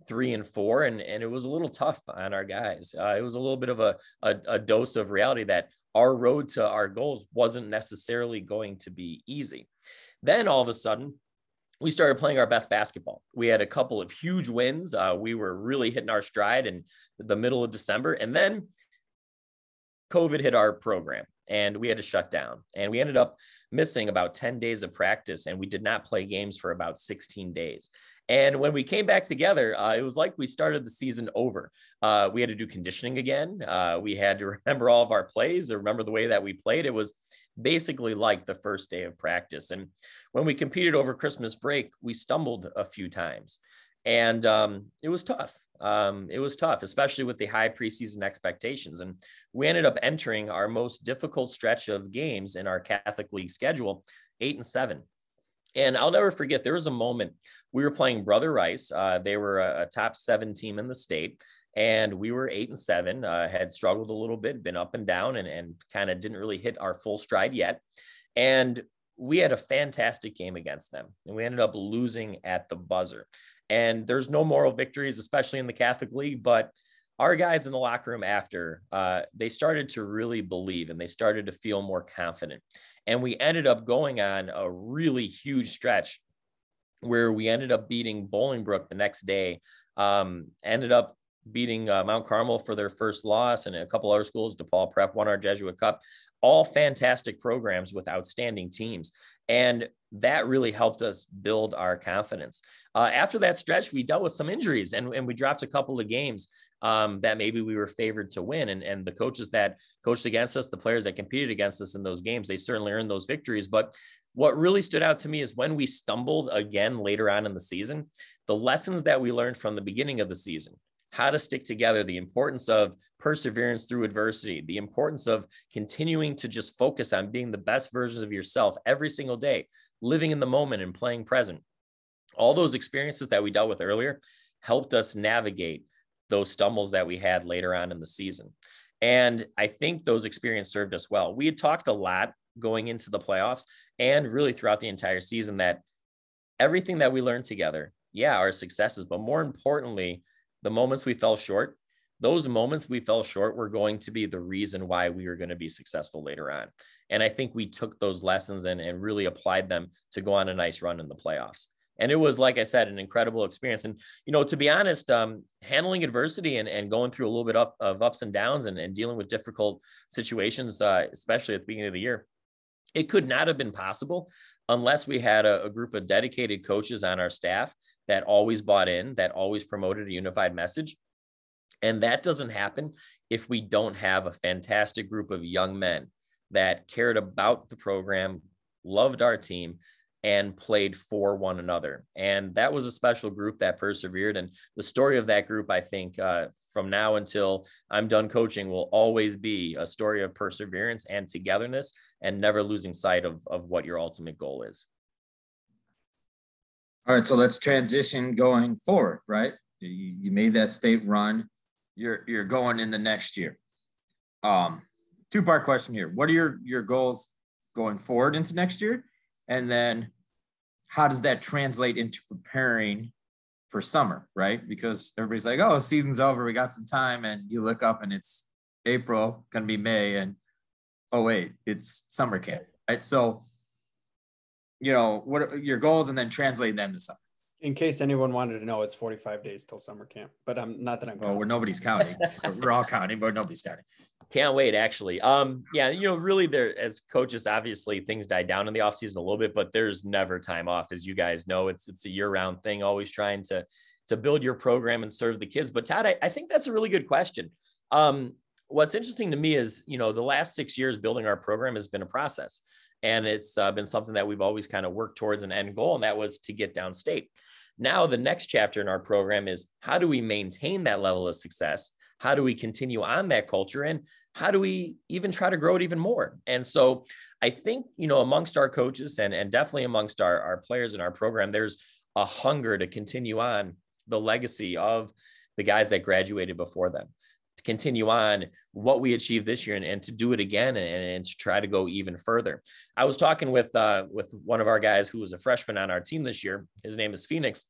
three and four, and, and it was a little tough on our guys. Uh, it was a little bit of a, a, a dose of reality that our road to our goals wasn't necessarily going to be easy. Then all of a sudden, we started playing our best basketball. We had a couple of huge wins. Uh, we were really hitting our stride in the middle of December. And then COVID hit our program and we had to shut down. And we ended up missing about 10 days of practice and we did not play games for about 16 days. And when we came back together, uh, it was like we started the season over. Uh, we had to do conditioning again. Uh, we had to remember all of our plays, remember the way that we played. It was basically like the first day of practice. And when we competed over Christmas break, we stumbled a few times. And um, it was tough um, it was tough, especially with the high preseason expectations. And we ended up entering our most difficult stretch of games in our Catholic League schedule, eight and seven. And I'll never forget, there was a moment we were playing Brother Rice. Uh, they were a, a, top seven team in the state, and we were eight and seven, uh, had struggled a little bit, been up and down, and, and kind of didn't really hit our full stride yet. And we had a fantastic game against them, and we ended up losing at the buzzer. And there's no moral victories, especially in the Catholic League. But our guys in the locker room after, uh, they started to really believe and they started to feel more confident. And we ended up going on a really huge stretch where we ended up beating Bolingbrook the next day. Um, ended up beating uh, Mount Carmel for their first loss, and a couple other schools. DePaul Prep won our Jesuit Cup. All fantastic programs with outstanding teams, and that really helped us build our confidence. Uh, after that stretch, we dealt with some injuries and, and we dropped a couple of games um, that maybe we were favored to win. And, and the coaches that coached against us, the players that competed against us in those games, they certainly earned those victories. But what really stood out to me is when we stumbled again later on in the season, the lessons that we learned from the beginning of the season, how to stick together, the importance of perseverance through adversity, the importance of continuing to just focus on being the best versions of yourself every single day, living in the moment and playing present all those experiences that we dealt with earlier helped us navigate those stumbles that we had later on in the season. And I think those experiences served us well. We had talked a lot going into the playoffs and really throughout the entire season that everything that we learned together, yeah, our successes, but more importantly, the moments we fell short, those moments we fell short were going to be the reason why we were going to be successful later on. And I think we took those lessons and, and really applied them to go on a nice run in the playoffs and it was like i said an incredible experience. And you know to be honest um, handling adversity and, and going through a little bit up, of ups and downs and, and dealing with difficult situations uh, especially at the beginning of the year it could not have been possible unless we had a, a group of dedicated coaches on our staff that always bought in that always promoted a unified message. And that doesn't happen if we don't have a fantastic group of young men that cared about the program loved our team and played for one another. And that was a special group that persevered. And the story of that group, I think, uh, from now until I'm done coaching, will always be a story of perseverance and togetherness and never losing sight of, of what your ultimate goal is. All right, so let's transition going forward, right? You, you made that state run. You're you're going in the next year. Um, two part question here. What are your your goals going forward into next year? And then how does that translate into preparing for summer, right? Because everybody's like, oh, season's over, we got some time, and you look up and it's April, gonna be May, and oh wait, it's summer camp, right? So, you know, what are your goals, and then translate them to summer. In case anyone wanted to know, it's 45 days till summer camp, but I'm not that I'm. Well, where nobody's counting. we're all counting, but nobody's counting. Can't wait, actually. Um, yeah, you know, really, there as coaches, obviously things die down in the off season a little bit, but there's never time off, as you guys know. It's it's a year round thing. Always trying to to build your program and serve the kids. But Todd, I, I think that's a really good question. Um, what's interesting to me is, you know, the last six years building our program has been a process, and it's uh, been something that we've always kind of worked towards an end goal, and that was to get downstate. Now, the next chapter in our program is how do we maintain that level of success? How do we continue on that culture? And how do we even try to grow it even more? And so I think, you know, amongst our coaches and, and definitely amongst our, our players in our program, there's a hunger to continue on the legacy of the guys that graduated before them continue on what we achieved this year and, and to do it again and, and, to try to go even further. I was talking with uh, with one of our guys who was a freshman on our team this year. His name is Phoenix.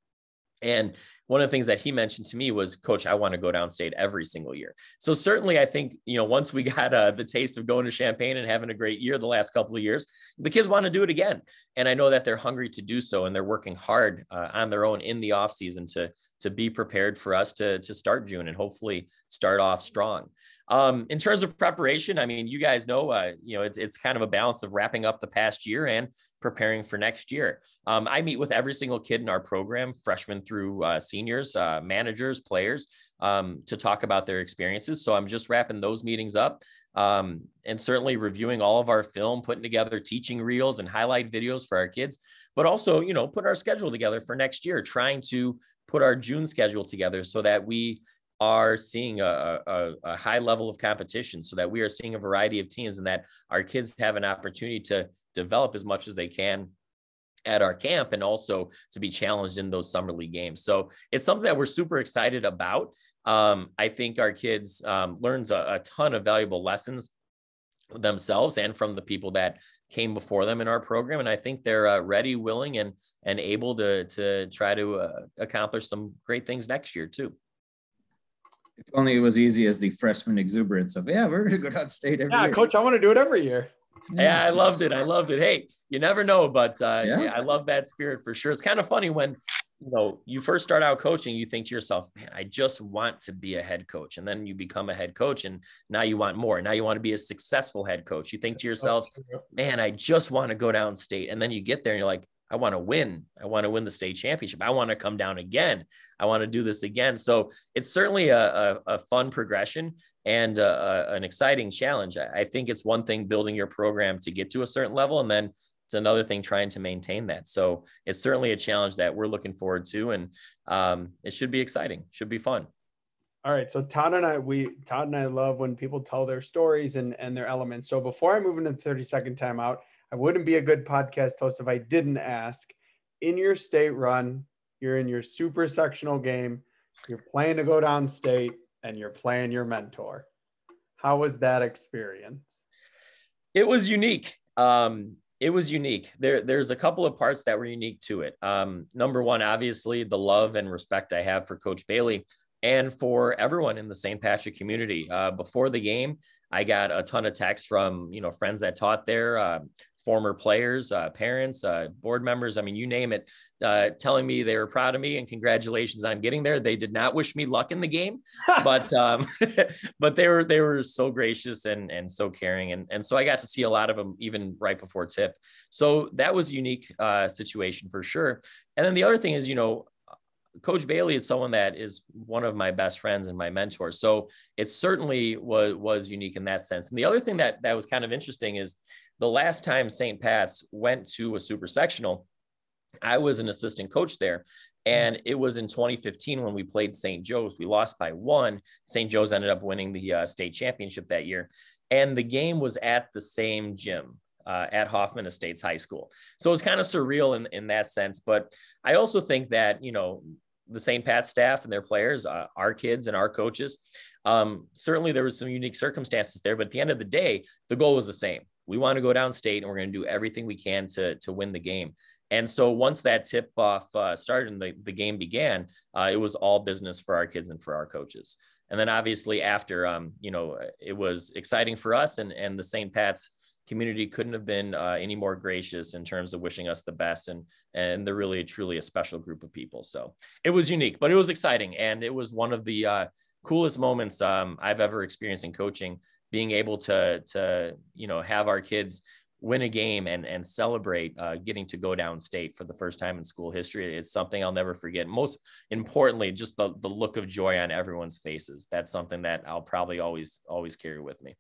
And one of the things that he mentioned to me was, Coach, I want to go downstate every single year. So certainly, I think you know once we got uh, the taste of going to Champaign and having a great year the last couple of years, the kids want to do it again, and I know that they're hungry to do so, and they're working hard uh, on their own in the off season to to be prepared for us to to start June and hopefully start off strong. Um, in terms of preparation, I mean, you guys know, uh, you know, it's it's kind of a balance of wrapping up the past year and preparing for next year. Um, I meet with every single kid in our program, freshmen through uh, seniors, uh, managers, players, um, to talk about their experiences. So I'm just wrapping those meetings up. Um, and certainly reviewing all of our film, putting together teaching reels and highlight videos for our kids, but also, you know, put our schedule together for next year, trying to put our June schedule together so that we are seeing a, a, a, high level of competition so that we are seeing a variety of teams and that our kids have an opportunity to develop as much as they can at our camp and also to be challenged in those summer league games. So it's something that we're super excited about. Um, I think our kids um, learns a, a ton of valuable lessons themselves and from the people that came before them in our program. And I think they're uh, ready, willing, and and able to to try to uh, accomplish some great things next year too. If only it was easy as the freshman exuberance of, yeah, we're going to go down state every year." yeah, year. coach, I want to do it every year. Yeah, I loved it. I loved it. Hey, you never know, but uh, yeah. yeah, I love that spirit for sure. It's kind of funny when you know you first start out coaching, you think to yourself, man, I just want to be a head coach, and then you become a head coach, and now you want more. Now you want to be a successful head coach. You think to yourself, man, I just want to go down state, and then you get there and you're like, I want to win. I want to win the state championship. I want to come down again. I want to do this again. So it's certainly a, a, a fun progression and a, an exciting challenge. I think it's one thing building your program to get to a certain level, and then it's another thing trying to maintain that. So it's certainly a challenge that we're looking forward to, and um, it should be exciting. Should be fun. All right. So Todd and I, we Todd and I love when people tell their stories and and their elements. So before I move into the 30 second timeout, I wouldn't be a good podcast host if I didn't ask. In your state run, you're in your super sectional game, you're playing to go down state, and you're playing your mentor. How was that experience? It was unique. Um, it was unique. There, there's a couple of parts that were unique to it. Um, number one, obviously, the love and respect I have for Coach Bailey and for everyone in the St. Patrick community. Uh, before the game, I got a ton of texts from you know friends that taught there, uh, former players, uh, parents, uh, board members. I mean, you name it, uh, telling me they were proud of me and congratulations on getting there. They did not wish me luck in the game, but um, but they were they were so gracious and and so caring, and and so I got to see a lot of them even right before tip. So that was a unique uh, situation for sure. And then the other thing is, you know, Coach Bailey is someone that is one of my best friends and my mentors. So it certainly was was unique in that sense. And the other thing that that was kind of interesting is the last time St. Pat's went to a super sectional, I was an assistant coach there. And it was in 2015 when we played St. Joe's. We lost by one. St. Joe's ended up winning the uh, state championship that year. And the game was at the same gym. Uh, at Hoffman Estates High School. So it's kind of surreal in, in that sense. But I also think that, you know, the St. Pat staff and their players, uh, our kids and our coaches, um, certainly there was some unique circumstances there. But at the end of the day, the goal was the same. We want to go downstate and we're going to do everything we can to, to win the game. And so once that tip off uh, started and the, the game began, uh, it was all business for our kids and for our coaches. And then obviously after, um, you know, it was exciting for us and, and the St. Pat's community couldn't have been uh, any more gracious in terms of wishing us the best. And, and they're really, truly a special group of people. So it was unique, but it was exciting. And it was one of the uh, coolest moments um, I've ever experienced in coaching, being able to, to, you know, have our kids win a game and and celebrate uh, getting to go downstate for the first time in school history. It's something I'll never forget. Most importantly, just the the look of joy on everyone's faces. That's something that I'll probably always always carry with me.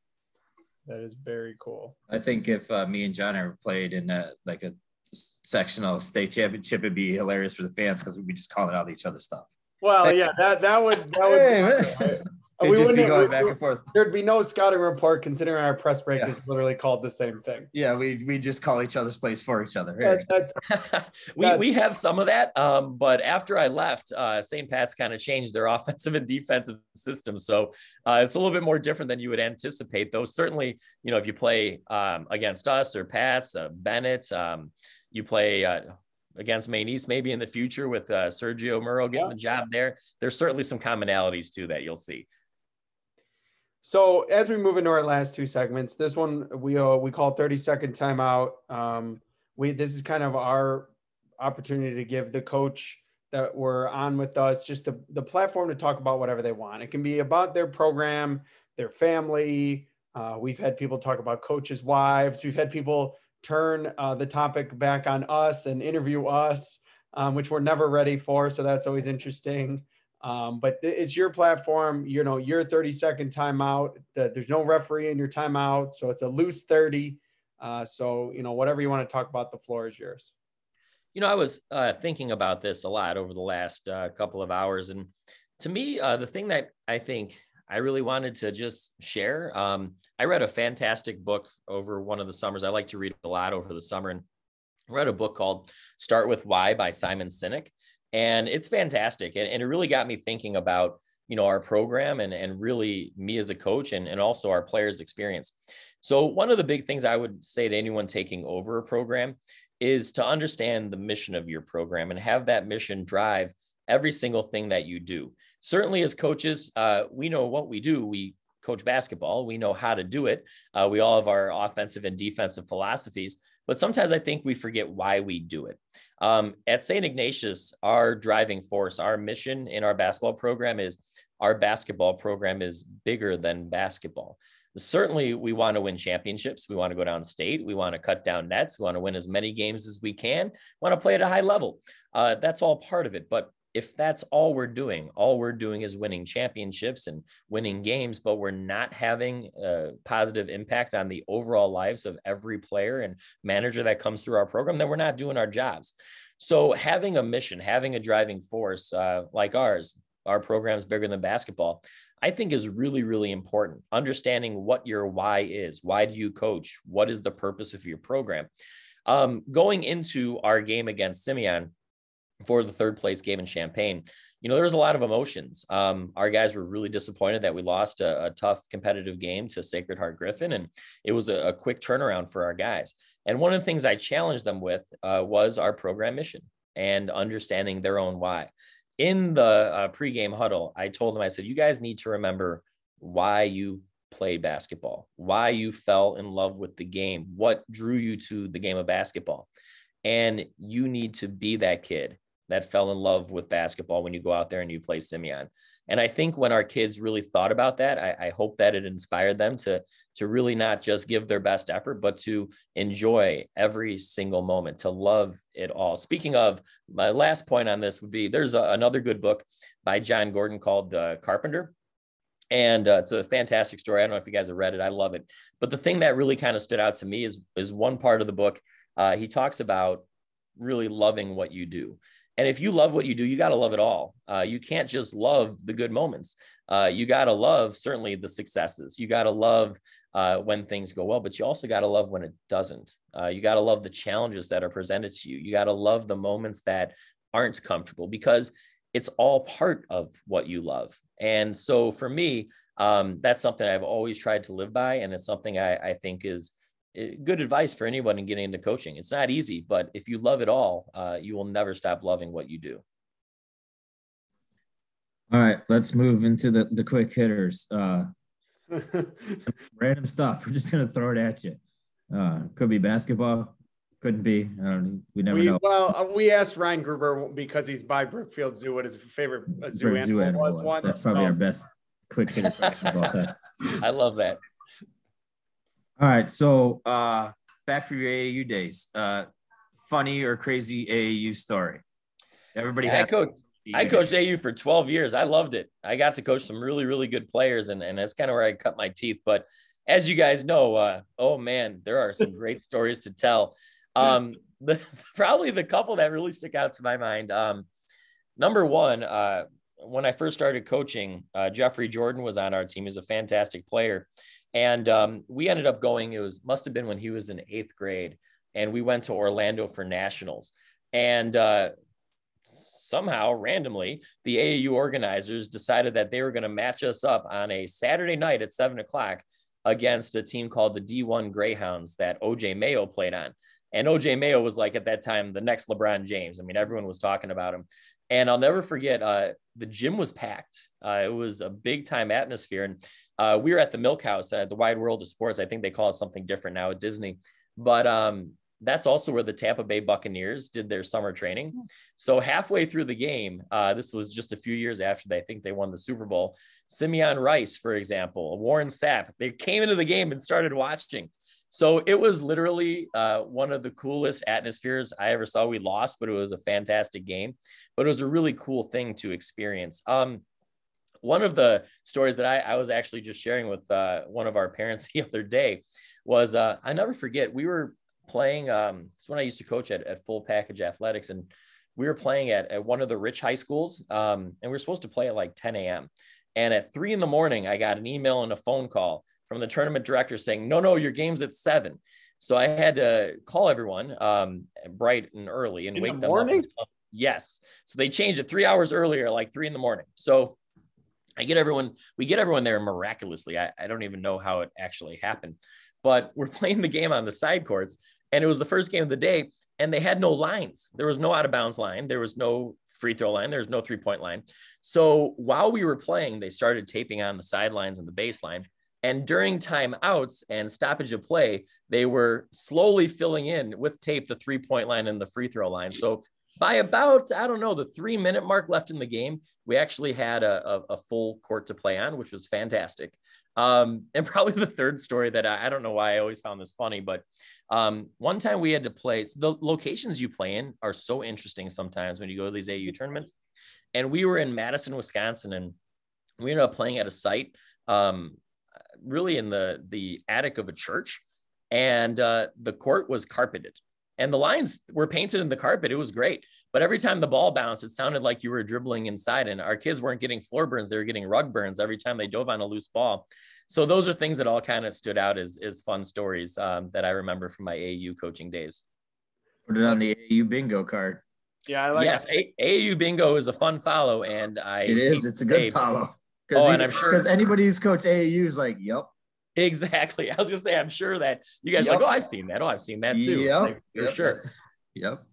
That is very cool. I think if uh, me and John ever played in a, like a sectional state championship, it'd be hilarious for the fans because we'd be just calling out each other stuff. Well, yeah, that that would that would. It'd we just be going back and forth. There'd be no scouting report considering our press break yeah. is literally called the same thing. Yeah, we we just call each other's plays for each other. That's, that's, we that's, we have some of that, um, but after I left, uh, St. Pat's kind of changed their offensive and defensive system, so uh, it's a little bit more different than you would anticipate. Though certainly, you know, if you play um, against us or Pat's, uh, Bennett, um, you play uh, against Maine East maybe in the future with uh, Sergio Murrow getting yeah. the job there. There's certainly some commonalities too that you'll see. So as we move into our last two segments, this one we uh, we call 30 second timeout. Um, we this is kind of our opportunity to give the coach that were on with us just the, the platform to talk about whatever they want. It can be about their program, their family. Uh, we've had people talk about coaches' wives. We've had people turn uh, the topic back on us and interview us, um, which we're never ready for. So that's always interesting. Um, but it's your platform, you know, your 30 second timeout. There's no referee in your timeout. So it's a loose 30. Uh, so, you know, whatever you want to talk about, the floor is yours. You know, I was uh, thinking about this a lot over the last uh, couple of hours. And to me, uh, the thing that I think I really wanted to just share, um, I read a fantastic book over one of the summers. I like to read a lot over the summer and read a book called Start with Why by Simon Sinek and it's fantastic. And, and it really got me thinking about you know our program and and really me as a coach and, and also our players experience. So one of the big things i would say to anyone taking over a program is to understand the mission of your program and have that mission drive every single thing that you do. Certainly as coaches uh, we know what we do. We coach basketball. We know how to do it. Uh, we all have our offensive and defensive philosophies. But sometimes i think we forget why we do it um, at St. Ignatius, our driving force, our mission in our basketball program is our basketball program is bigger than basketball. Certainly, we want to win championships. We want to go down state. We want to cut down nets. We want to win as many games as we can. We want to play at a high level. Uh, that's all part of it. But if that's all we're doing, all we're doing is winning championships and winning games, but we're not having a positive impact on the overall lives of every player and manager that comes through our program, then we're not doing our jobs. So having a mission, having a driving force uh, like ours, our program is bigger than basketball. I think is really, really important. Understanding what your why is. Why do you coach? What is the purpose of your program? Um, going into our game against Simeon, for the third place game in Champaign, you know, there was a lot of emotions. Um, our guys were really disappointed that we lost a, a, tough competitive game to Sacred Heart Griffin, and it was a, a, quick turnaround for our guys. And one of the things I challenged them with uh, was our program mission and understanding their own why. In the uh, pregame huddle, I told them, I said, you guys need to remember why you played basketball, why you fell in love with the game, what drew you to the game of basketball. And you need to be that kid that fell in love with basketball when you go out there and you play Simeon. And I think when our kids really thought about that, I, I, hope that it inspired them to, to really not just give their best effort, but to enjoy every single moment, to love it all. Speaking of, my last point on this would be there's a, another good book by Jon Gordon called uh, Carpenter. And uh, it's a fantastic story. I don't know if you guys have read it. I love it. But the thing that really kind of stood out to me is, is one part of the book. Uh, he talks about really loving what you do. And if you love what you do, you got to love it all. Uh, you can't just love the good moments. Uh, you got to love certainly the successes. You got to love uh, when things go well, but you also got to love when it doesn't. Uh, you got to love the challenges that are presented to you. You got to love the moments that aren't comfortable because it's all part of what you love. And so for me, um, that's something I've always tried to live by. And it's something I, I think is eh, good advice for anyone in getting into coaching. It's not easy, but if you love it all, uh, you will never stop loving what you do. All right, let's move into the, the quick hitters. Uh, random stuff. We're just gonna throw it at you. Uh, could be basketball, couldn't be. I don't. We never we, know. Well, uh, we asked Ryan Gruber because he's by Brookfield Zoo. What his favorite uh, zoo, animal, zoo animal was. was. That's probably our best quick hitter question of all time. I love that. All right, so uh, back for your AAU days. Uh, funny or crazy AAU story? Everybody yeah, had. I coached, I coached AAU for 12 years. I loved it. I got to coach some really, really good players, and, and that's kind of where I cut my teeth. But as you guys know, uh, oh man, there are some great stories to tell. Um, the, probably the couple that really stick out to my mind. Um, number one, uh, when I first started coaching, uh, Jeffrey Jordan was on our team. He's a fantastic player, and um, we ended up going. It was must have been when he was in eighth grade, and we went to Orlando for nationals. And uh, somehow, randomly, the AAU organizers decided that they were going to match us up on a Saturday night at seven o'clock against a team called the D1 Greyhounds that OJ Mayo played on. And OJ Mayo was like at that time the next LeBron James. I mean, everyone was talking about him. And I'll never forget, uh, the gym was packed. Uh, it was a big time atmosphere. And uh, we were at the Milk House at the Wide World of Sports. I think they call it something different now at Disney. But um, that's also where the Tampa Bay Buccaneers did their summer training. Hmm. So halfway through the game, uh, this was just a few years after they I think they won the Super Bowl. Simeon Rice, for example, Warren Sapp, they came into the game and started watching. So it was literally uh, one of the coolest atmospheres I ever saw. We lost, but it was a fantastic game. But it was a really cool thing to experience. Um, one of the stories that I, I was actually just sharing with uh, one of our parents the other day was uh, I never forget. We were playing. Um, it's when I used to coach at, at Full Package Athletics, and we were playing at, at one of the rich high schools, um, and we were supposed to play at like 10 a.m. And at three in the morning, I got an email and a phone call from the tournament director saying, no, no, your game's at seven. So I had to call everyone um, bright and early and in wake the morning? up. Yes. So they changed it three hours earlier, like three in the morning. So I get everyone, we get everyone there miraculously. I, I don't even know how it actually happened, but we're playing the game on the side courts and it was the first game of the day and they had no lines. There was no out of bounds line. There was no free throw line. There was no three point line. So while we were playing, they started taping on the sidelines and the baseline. And during timeouts and stoppage of play, they were slowly filling in with tape the three point line and the free throw line. So by about, I don't know, the three minute mark left in the game, we actually had a, a, a full court to play on, which was fantastic. Um, and probably the third story that I, I, don't know why I always found this funny, but um, one time we had to play, so the locations you play in are so interesting sometimes when you go to these AU tournaments. And we were in Madison, Wisconsin, and we ended up playing at a site um, really in the the attic of a church, and uh, the court was carpeted, and the lines were painted in the carpet. It was great, but every time the ball bounced, it sounded like you were dribbling inside, and our kids weren't getting floor burns; they were getting rug burns every time they dove on a loose ball. So those are things that all kind of stood out as as fun stories um, that I remember from my AAU coaching days. Put it on the AAU bingo card. Yeah, I like yes, a- AAU bingo is a fun follow, and I it is. It's a good follow. Because oh, and sure because anybody who's coached AAU is like, yep. Exactly. I was gonna say, I'm sure that you guys yep. like, oh, I've seen that. Oh, I've seen that too. Yeah, Like, for yep. sure. Yep.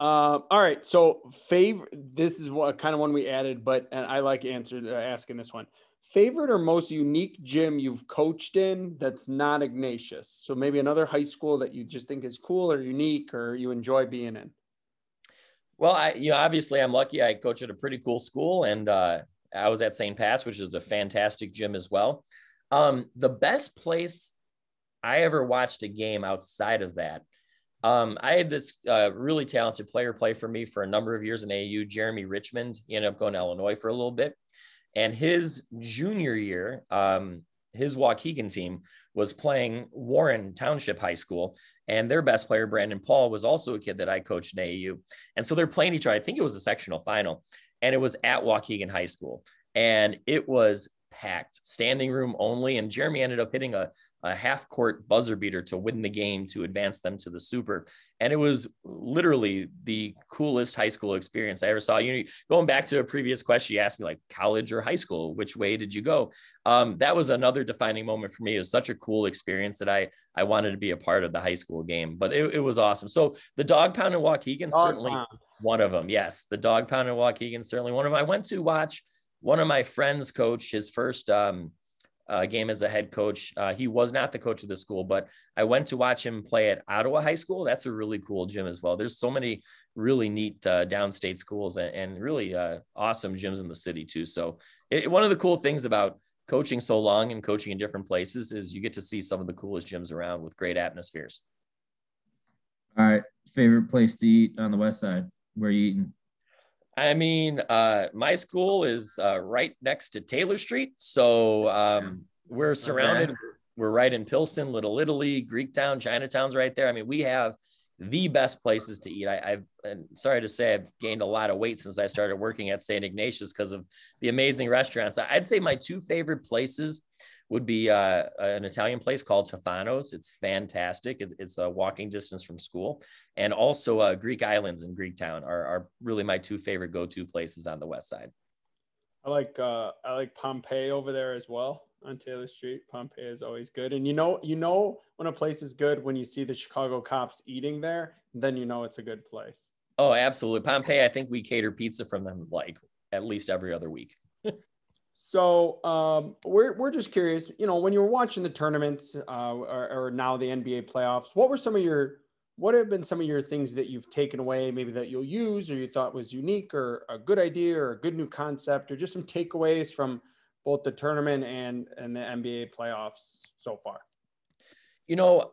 Uh, all right. So favorite. This is what kind of one we added, but and I like answer uh, asking this one. Favorite or most unique gym you've coached in that's not Ignatius? So maybe another high school that you just think is cool or unique or you enjoy being in. Well, I you know obviously I'm lucky. I coach at a pretty cool school, and uh, I was at St. Pat's, which is a fantastic gym as well. Um, the best place I ever watched a game outside of that, um, I had this uh, really talented player play for me for a number of years in AU, Jeremy Richmond. He ended up going to Illinois for a little bit. And his junior year, um, his Waukegan team was playing Warren Township High School. and their best player, Brandon Paul, was also a kid that I coached in AAU. And so they're playing each other. I think it was a sectional final, and it was at Waukegan High School. And it was packed, standing room only. And Jeremy ended up hitting a, a half court buzzer beater to win the game to advance them to the super. And it was literally the coolest high school experience I ever saw. You know, going back to a previous question, you asked me like college or high school, which way did you go? Um, that was another defining moment for me. It was such a cool experience that I I wanted to be a part of the high school game. But it, it was awesome. So the dog pound in Waukegan dog certainly pound. one of them. Yes, the dog pound in Waukegan certainly one of them. I went to watch one of my friends coach his first um, uh, game as a head coach. Uh, he was not the coach of the school, but I went to watch him play at Ottawa High School. That's a really cool gym as well. There's so many really neat uh, downstate schools and, and really uh, awesome gyms in the city too. So it, one of the cool things about coaching so long and coaching in different places is you get to see some of the coolest gyms around with great atmospheres. All right, favorite place to eat on the west side? Where are you eating? I mean, uh, my school is uh, right next to Taylor Street, so um, we're surrounded. We're right in Pilsen, Little Italy, Greektown, Chinatown's right there. I mean, we have the best places to eat. I, have and sorry to say, I've gained a lot of weight since I started working at St. Ignatius because of the amazing restaurants. I'd say my two favorite places would be uh, an Italian place called Tufano's. It's fantastic. It's, it's, a walking distance from school. And also uh, Greek Islands in Greektown are, are really my two favorite go-to places on the west side. I like uh, I like Pompeii over there as well on Taylor Street. Pompeii is always good, and you know you know when a place is good when you see the Chicago cops eating there, then you know it's a good place. Oh, absolutely, Pompeii. I think we cater pizza from them like at least every other week. So um, we're we're just curious, you know, when you were watching the tournaments uh, or, or, now the NBA playoffs, what were some of your what have been some of your things that you've taken away, maybe that you'll use or you thought was unique or a good idea or a good new concept or just some takeaways from both the tournament and and the NBA playoffs so far? You know,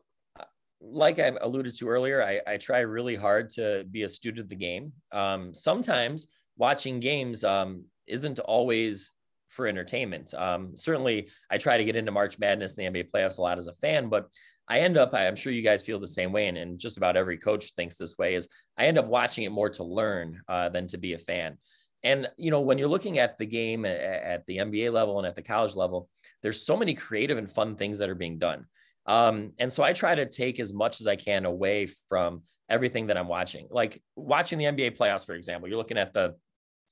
like I alluded to earlier, I, I try really hard to be a student of the game. Um, sometimes watching games um, isn't always for entertainment. Um, certainly, I try to get into March Madness and the NBA playoffs a lot as a fan, but I end up, I'm sure you guys feel the same way, and, and just about every coach thinks this way, is I end up watching it more to learn uh, than to be a fan. And, you know, when you're looking at the game at, the NBA level and at the college level, there's so many creative and fun things that are being done. Um, and so I try to take as much as I can away from everything that I'm watching. Like watching the NBA playoffs, for example, you're looking at the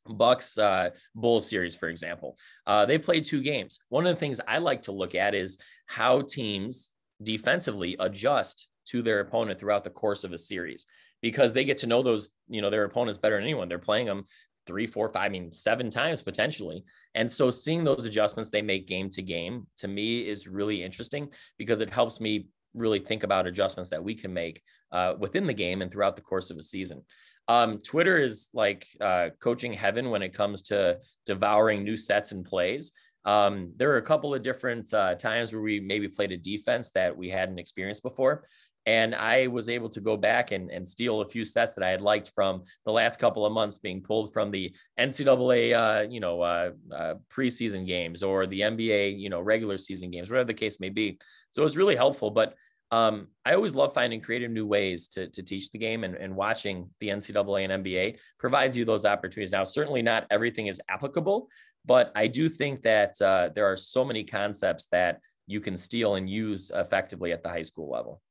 Bucks uh, Bulls series, for example, uh, they played two games. One of the things I like to look at is how teams defensively adjust to their opponent throughout the course of a series because they get to know those, you know, their opponents better than anyone. They're playing them three, four, five, I mean, seven times potentially. And so seeing those adjustments they make game to game to me is really interesting because it helps me really think about adjustments that we can make uh, within the game and throughout the course of a season. Um, Twitter is like uh, coaching heaven when it comes to devouring new sets and plays. Um, there were a couple of different uh, times where we maybe played a defense that we hadn't experienced before. And I was able to go back and, and steal a few sets that I had liked from the last couple of months being pulled from the NCAA, uh, you know, uh, uh, preseason games or the NBA, you know, regular season games, whatever the case may be. So it was really helpful. But um, I always love finding creative new ways to, to teach the game and, and watching the NCAA and NBA provides you those opportunities. Now, certainly not everything is applicable, but I do think that uh, there are so many concepts that you can steal and use effectively at the high school level.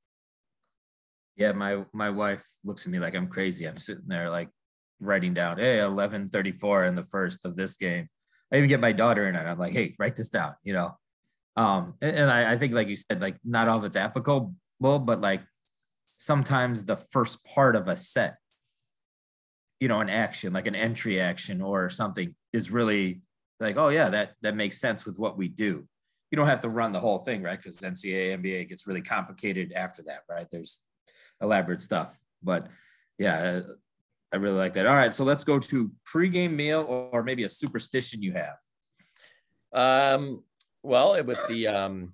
Yeah, my my wife looks at me like I'm crazy. I'm sitting there like writing down, hey, 1134 in the first of this game. I even get my daughter in it. I'm like, hey, write this down, you know. Um, and, and I, I think, like you said, like not all of it's applicable, but like sometimes the first part of a set, you know, an action, like an entry action or something, is really like, oh yeah, that that makes sense with what we do. You don't have to run the whole thing, right? Because NCAA, NBA gets really complicated after that, right? There's elaborate stuff, but yeah, I really like that. All right, so let's go to pregame meal or maybe a superstition you have. Um, well, with the um,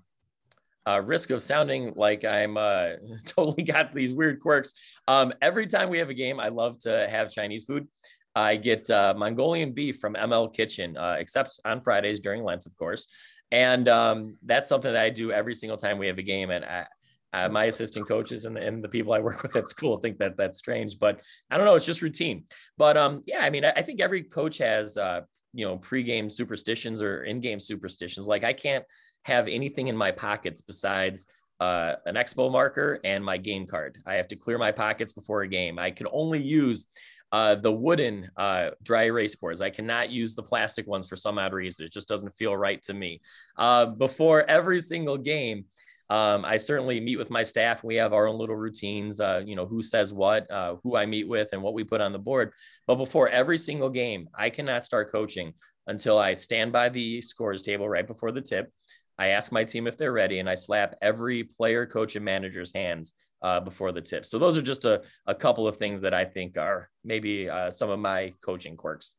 uh, risk of sounding like I'm uh, totally got these weird quirks. Um, every time we have a game, I love to have Chinese food. I get uh, Mongolian beef from ML Kitchen, uh, except on Fridays during Lent, of course. And um, that's something that I do every single time we have a game. And I, Uh, my assistant coaches and the, and the people I work with at school think that that's strange, but I don't know. It's just routine. But um, yeah, I mean, I, I think every coach has uh, you know pregame superstitions or in-game superstitions. Like I can't have anything in my pockets besides uh, an expo marker and my game card. I have to clear my pockets before a game. I can only use uh, the wooden uh, dry erase boards. I cannot use the plastic ones for some odd reason. It just doesn't feel right to me. Uh, before every single game, um, I certainly meet with my staff. We have our own little routines, uh, you know, who says what, uh, who I meet with, and what we put on the board. But before every single game, I cannot start coaching until I stand by the scores table right before the tip. I ask my team if they're ready, and I slap every player, coach, and manager's hands uh, before the tip. So those are just a, a couple of things that I think are maybe uh, some of my coaching quirks.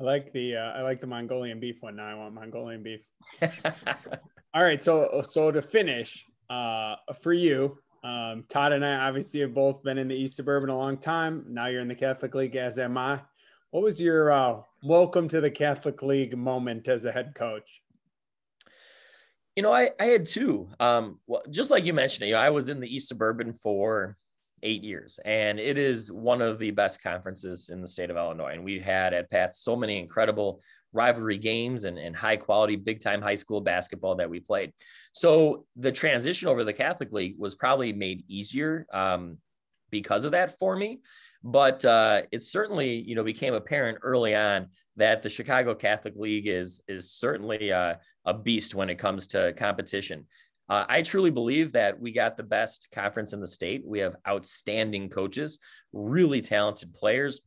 I like the uh, I like the Mongolian beef one. Now I want Mongolian beef. All right, so so to finish, uh, for you, um, Todd and I obviously have both been in the East Suburban a long time. Now you're in the Catholic League, as am I. What was your uh, welcome to the Catholic League moment as a head coach? You know, I, I had two. Um, well, just like you mentioned, you know, I was in the East Suburban for eight years, and it is one of the best conferences in the state of Illinois. And we had at Pat so many incredible rivalry games and, and high quality big time high school basketball that we played. So the transition over the Catholic League was probably made easier um, because of that for me. But uh, it certainly, you know, became apparent early on that the Chicago Catholic League is is certainly a, a beast when it comes to competition. Uh, I truly believe that we got the best conference in the state. We have outstanding coaches, really talented players,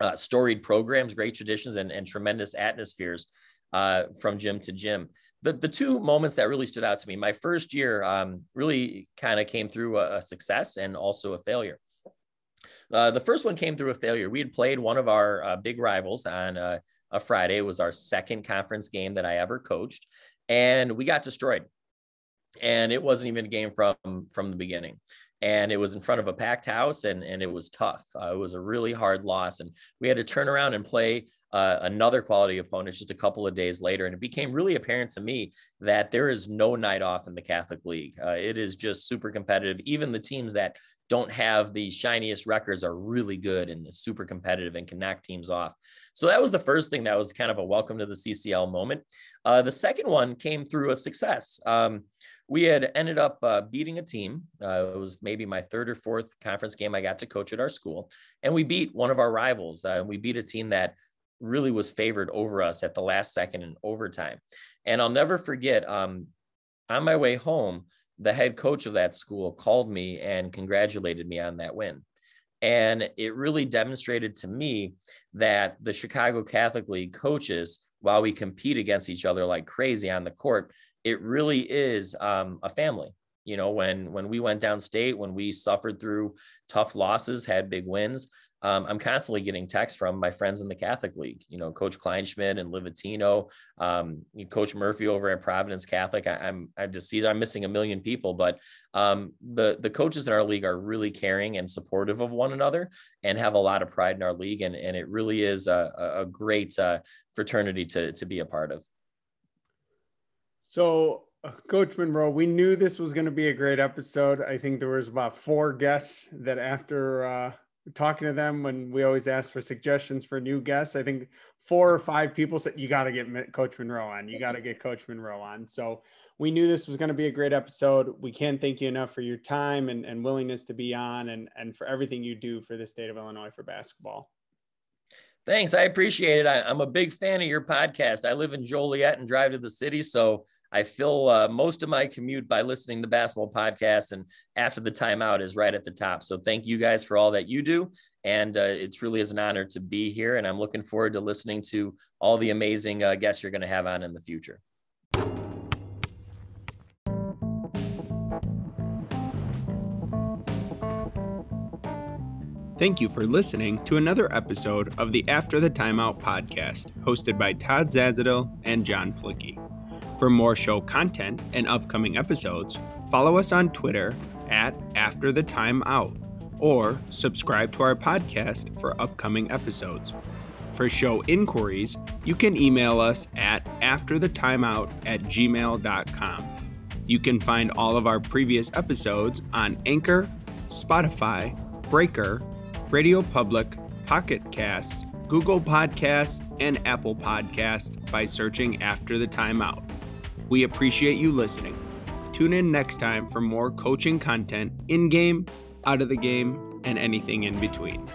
uh, storied programs, great traditions, and, and tremendous atmospheres uh, from gym to gym. The, the two moments that really stood out to me, my first year um, really kind of came through a, a, success and also a failure. Uh, the first one came through a failure. We had played one of our uh, big rivals on a Friday. It was our second conference game that I ever coached, and we got destroyed. And it wasn't even a game from from the beginning. And it was in front of a packed house, and and it was tough. Uh, it was a really hard loss, and we had to turn around and play uh, another quality opponent just a couple of days later. And it became really apparent to me that there is no night off in the Catholic League. Uh, it is just super competitive. Even the teams that don't have the shiniest records are really good and super competitive and can knock teams off. So that was the first thing that was kind of a welcome to the CCL moment. Uh, the second one came through a success. Um, we had ended up uh, beating a team. Uh, it was maybe my third or fourth conference game I got to coach at our school, and we beat one of our rivals. Uh, we beat a team that really was favored over us at the last second in overtime. And I'll never forget. Um, on my way home, the head coach of that school called me and congratulated me on that win. And it really demonstrated to me that the Chicago Catholic League coaches, while we compete against each other like crazy on the court, it really is um, a family. You know, when when we went downstate, when we suffered through tough losses, had big wins, um, I'm constantly getting texts from my friends in the Catholic League, you know, Coach Kleinschmidt and Livatino, um, Coach Murphy over at Providence Catholic. I, am I just see I'm missing a million people, but um, the the coaches in our league are really caring and supportive of one another and have a lot of pride in our league, and and it really is a, a great uh, fraternity to to be a part of. So uh, Coach Monroe, we knew this was going to be a great episode. I think there was about four guests that after uh, talking to them when we always ask for suggestions for new guests. I think four or five people said you got to get Coach Monroe on. You got to get Coach Monroe on. So we knew this was going to be a great episode. We can't thank you enough for your time and, and willingness to be on and, and for everything you do for the state of Illinois for basketball. Thanks. I appreciate it. I, am a big fan of your podcast. I live in Joliet and drive to the city. So I fill uh, most of my commute by listening to basketball podcasts, and after the timeout is right at the top. So thank you guys for all that you do, and uh, it's really is an honor to be here. And I'm looking forward to listening to all the amazing uh, guests you're going to have on in the future. Thank you for listening to another episode of the After the Timeout podcast, hosted by Todd Zazadil and John Plicky. For more show content and upcoming episodes, follow us on Twitter at After the Time Out or subscribe to our podcast for upcoming episodes. For show inquiries, you can email us at afterthetimeout at gmail.com. You can find all of our previous episodes on Anchor, Spotify, Breaker, Radio Public, Pocket Cast, Google Podcasts, and Apple Podcasts by searching After the Timeout. We appreciate you listening. Tune in next time for more coaching content in game, out of the game, and anything in between.